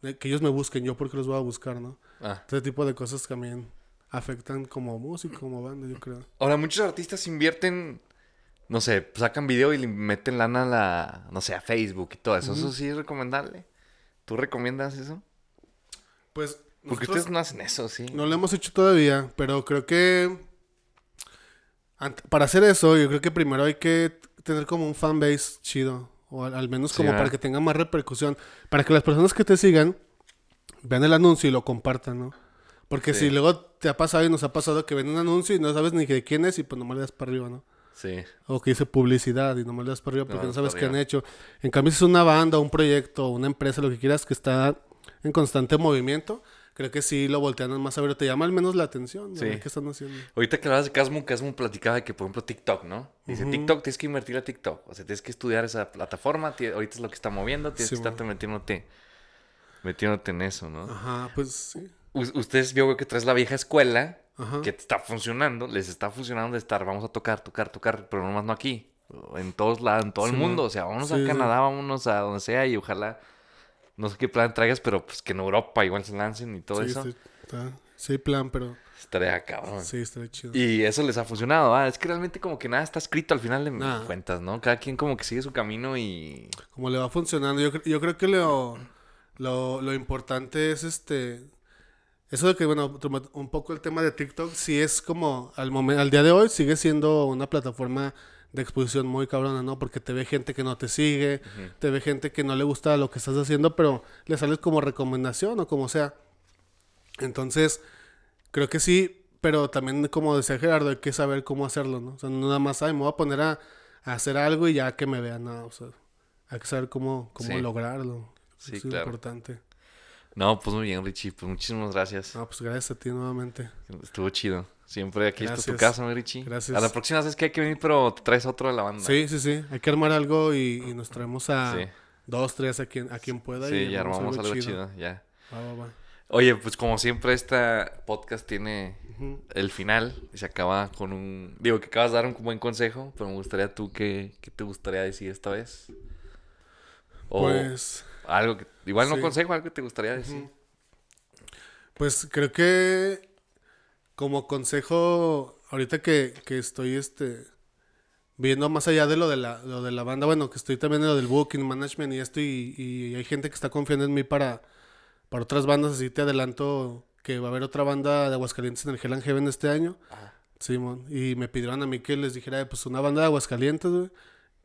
A: que ellos me busquen, yo porque los voy a buscar, ¿no?
B: Ah.
A: Ese tipo de cosas también afectan como músico, como banda, yo creo.
B: Ahora, muchos artistas invierten, no sé, sacan video y le meten lana a la, no sé, a Facebook y todo eso. ¿Eso sí es recomendable? ¿Tú recomiendas eso?
A: Pues,
B: Porque ustedes no hacen eso, sí.
A: No lo hemos hecho todavía, pero creo que para hacer eso, yo creo que primero hay que tener como un fanbase chido, o al, al menos como
B: ¿verdad?
A: para que tenga más repercusión, para que las personas que te sigan vean el anuncio y lo compartan, ¿no? Porque
B: Sí.
A: si luego te ha pasado y nos ha pasado que ven un anuncio y no sabes ni de quién es y pues nomás le das para arriba, ¿no?
B: Sí.
A: O que dice publicidad y nomás le das para arriba porque
B: No,
A: no, sabes qué han hecho. En cambio, si es una banda, un proyecto, una empresa, lo que quieras, que está en constante movimiento, creo que sí lo voltean más a ver. Te llama al menos la atención.
B: Sí.
A: Sí. ¿Qué están haciendo?
B: Ahorita que hablas de Casmo, Casmo platicaba de que, por ejemplo, TikTok, ¿no? Dice. TikTok, tienes que invertir a TikTok. O sea, tienes que estudiar esa plataforma. Ahorita es lo que está moviendo. Tienes
A: Sí,
B: que estarte metiéndote, metiéndote en eso, ¿no?
A: Ajá, pues sí.
B: Ustedes, yo veo que traes la vieja escuela,
A: Ajá.
B: que está funcionando. Les está funcionando de estar, vamos a tocar, tocar, tocar, pero nomás no aquí. En todos lados, en todo el mundo. O sea, vámonos
A: Sí,
B: a
A: sí.
B: Canadá, vámonos a donde sea y ojalá, no sé qué plan traigas, pero pues que en Europa igual se lancen y todo eso.
A: está- sí plan, pero
B: Estaría cabrón.
A: sí, estaría chido.
B: Y eso les ha funcionado, ¿ah? Es que realmente como que nada está escrito al final de cuentas, ¿no? Cada quien como que sigue su camino y...
A: Como le va funcionando. Yo, yo creo que lo, lo, lo importante es este... Eso de que, bueno, un poco el tema de TikTok, sí es como, al, momen- al día de hoy, sigue siendo una plataforma de exposición muy cabrona, ¿no? Porque te ve gente que no te sigue, te ve gente que no le gusta lo que estás haciendo, pero le sales como recomendación o como sea. Entonces, creo que sí, pero también, como decía Gerardo, hay que saber cómo hacerlo, ¿no? O sea, no nada más, ay, me voy a poner a, a hacer algo y ya que me vean, no, o sea, hay que saber cómo, cómo
B: Sí.
A: lograrlo.
B: Sí,
A: Eso es
B: claro.
A: importante.
B: No, pues muy bien, Richie. Pues muchísimas gracias.
A: No, pues gracias a ti nuevamente.
B: Estuvo chido. Siempre aquí está tu casa, mi Richie.
A: Gracias.
B: A la próxima vez que hay que venir, pero te traes otro de la banda.
A: Sí, sí, sí. Hay que armar algo y, y nos traemos a
B: Sí.
A: dos, tres a quien, a quien pueda.
B: Sí,
A: y
B: ya armamos algo chido. ya.
A: Va, va, va.
B: Oye, pues como siempre, esta podcast tiene el final y se acaba con un... Digo, que acabas de dar un buen consejo, pero me gustaría tú, ¿qué, qué te gustaría decir esta vez? O
A: Pues,
B: algo que... Igual no
A: sí.
B: consejo, algo que te gustaría decir.
A: pues creo que como consejo, ahorita que, que estoy este viendo más allá de lo de la, lo de la banda, bueno, que estoy también en lo del booking, management y esto, y, y hay gente que está confiando en mí para, para otras bandas, así te adelanto que va a haber otra banda de Aguascalientes en el Hell and Heaven este año. Simón. Y me pidieron a mí que les dijera, pues, una banda de Aguascalientes, güey.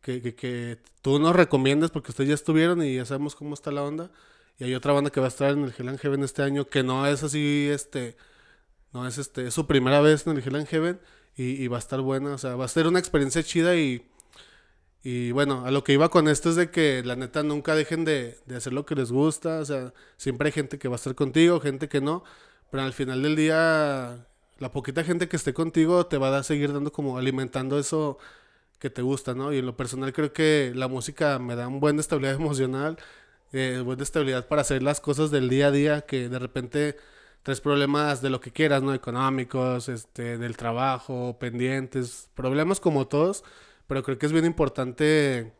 A: Que, que, tú nos recomiendas porque ustedes ya estuvieron y ya sabemos cómo está la onda. Y hay otra banda que va a estar en el Hell Heaven este año que no es así, este. No es este. Es su primera vez en el Hell Heaven y, y va a estar buena. O sea, va a ser una experiencia chida y. Y bueno, a lo que iba con esto es de que la neta nunca dejen de, de hacer lo que les gusta. O sea, siempre hay gente que va a estar contigo, gente que no. Pero al final del día, la poquita gente que esté contigo te va a seguir dando como alimentando eso que te gusta, ¿no? Y en lo personal creo que la música me da un buen estabilidad emocional, eh, buena estabilidad para hacer las cosas del día a día, que de repente traes problemas de lo que quieras, ¿no? Económicos, este, del trabajo, pendientes, problemas como todos, pero creo que es bien importante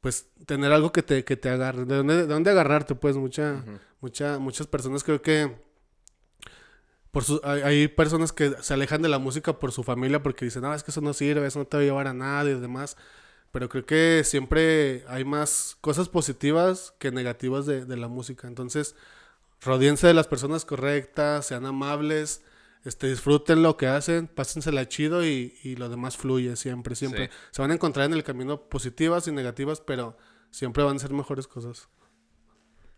A: pues tener algo que te, que te agarre, de dónde, de dónde agarrarte, pues mucha, mucha, muchas personas creo que por su, hay, hay personas que se alejan de la música por su familia porque dicen, no, es que eso no sirve, eso no te va a llevar a nada y demás. Pero creo que siempre hay más cosas positivas que negativas de, de la música. Entonces, rodíense de las personas correctas, sean amables, este, disfruten lo que hacen, pásensela chido y, y lo demás fluye siempre, siempre.
B: Sí.
A: Se van a encontrar en el camino positivas y negativas, pero siempre van a ser mejores cosas.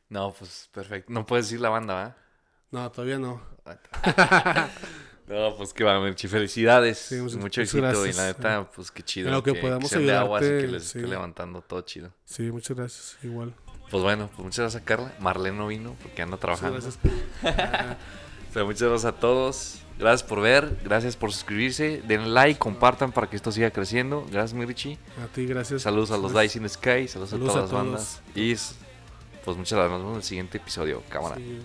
B: No, pues perfecto. No puedes decir la banda, ¿va?
A: No, todavía no.
B: No, pues qué va, Merchi. Felicidades.
A: Sí, muchas-
B: Mucho
A: muchas
B: éxito.
A: gracias.
B: Y la neta, pues qué chido.
A: En lo que podamos
B: sean de aguas y que
A: ayudarte,
B: les
A: sí.
B: esté levantando todo chido.
A: Sí, muchas gracias. Igual.
B: Pues bueno, pues muchas gracias a Carla. Marlene no vino porque anda trabajando.
A: Muchas gracias.
B: Pero muchas gracias a todos. Gracias por ver, gracias por suscribirse. Den like, compartan para que esto siga creciendo. Gracias, mi Richie.
A: A ti, gracias.
B: Saludos a los. Dice in the Sky, saludos,
A: Saludos
B: a
A: a
B: todas las bandas. Y pues muchas gracias. Nos vemos en el siguiente episodio. Cámara.
A: Sí.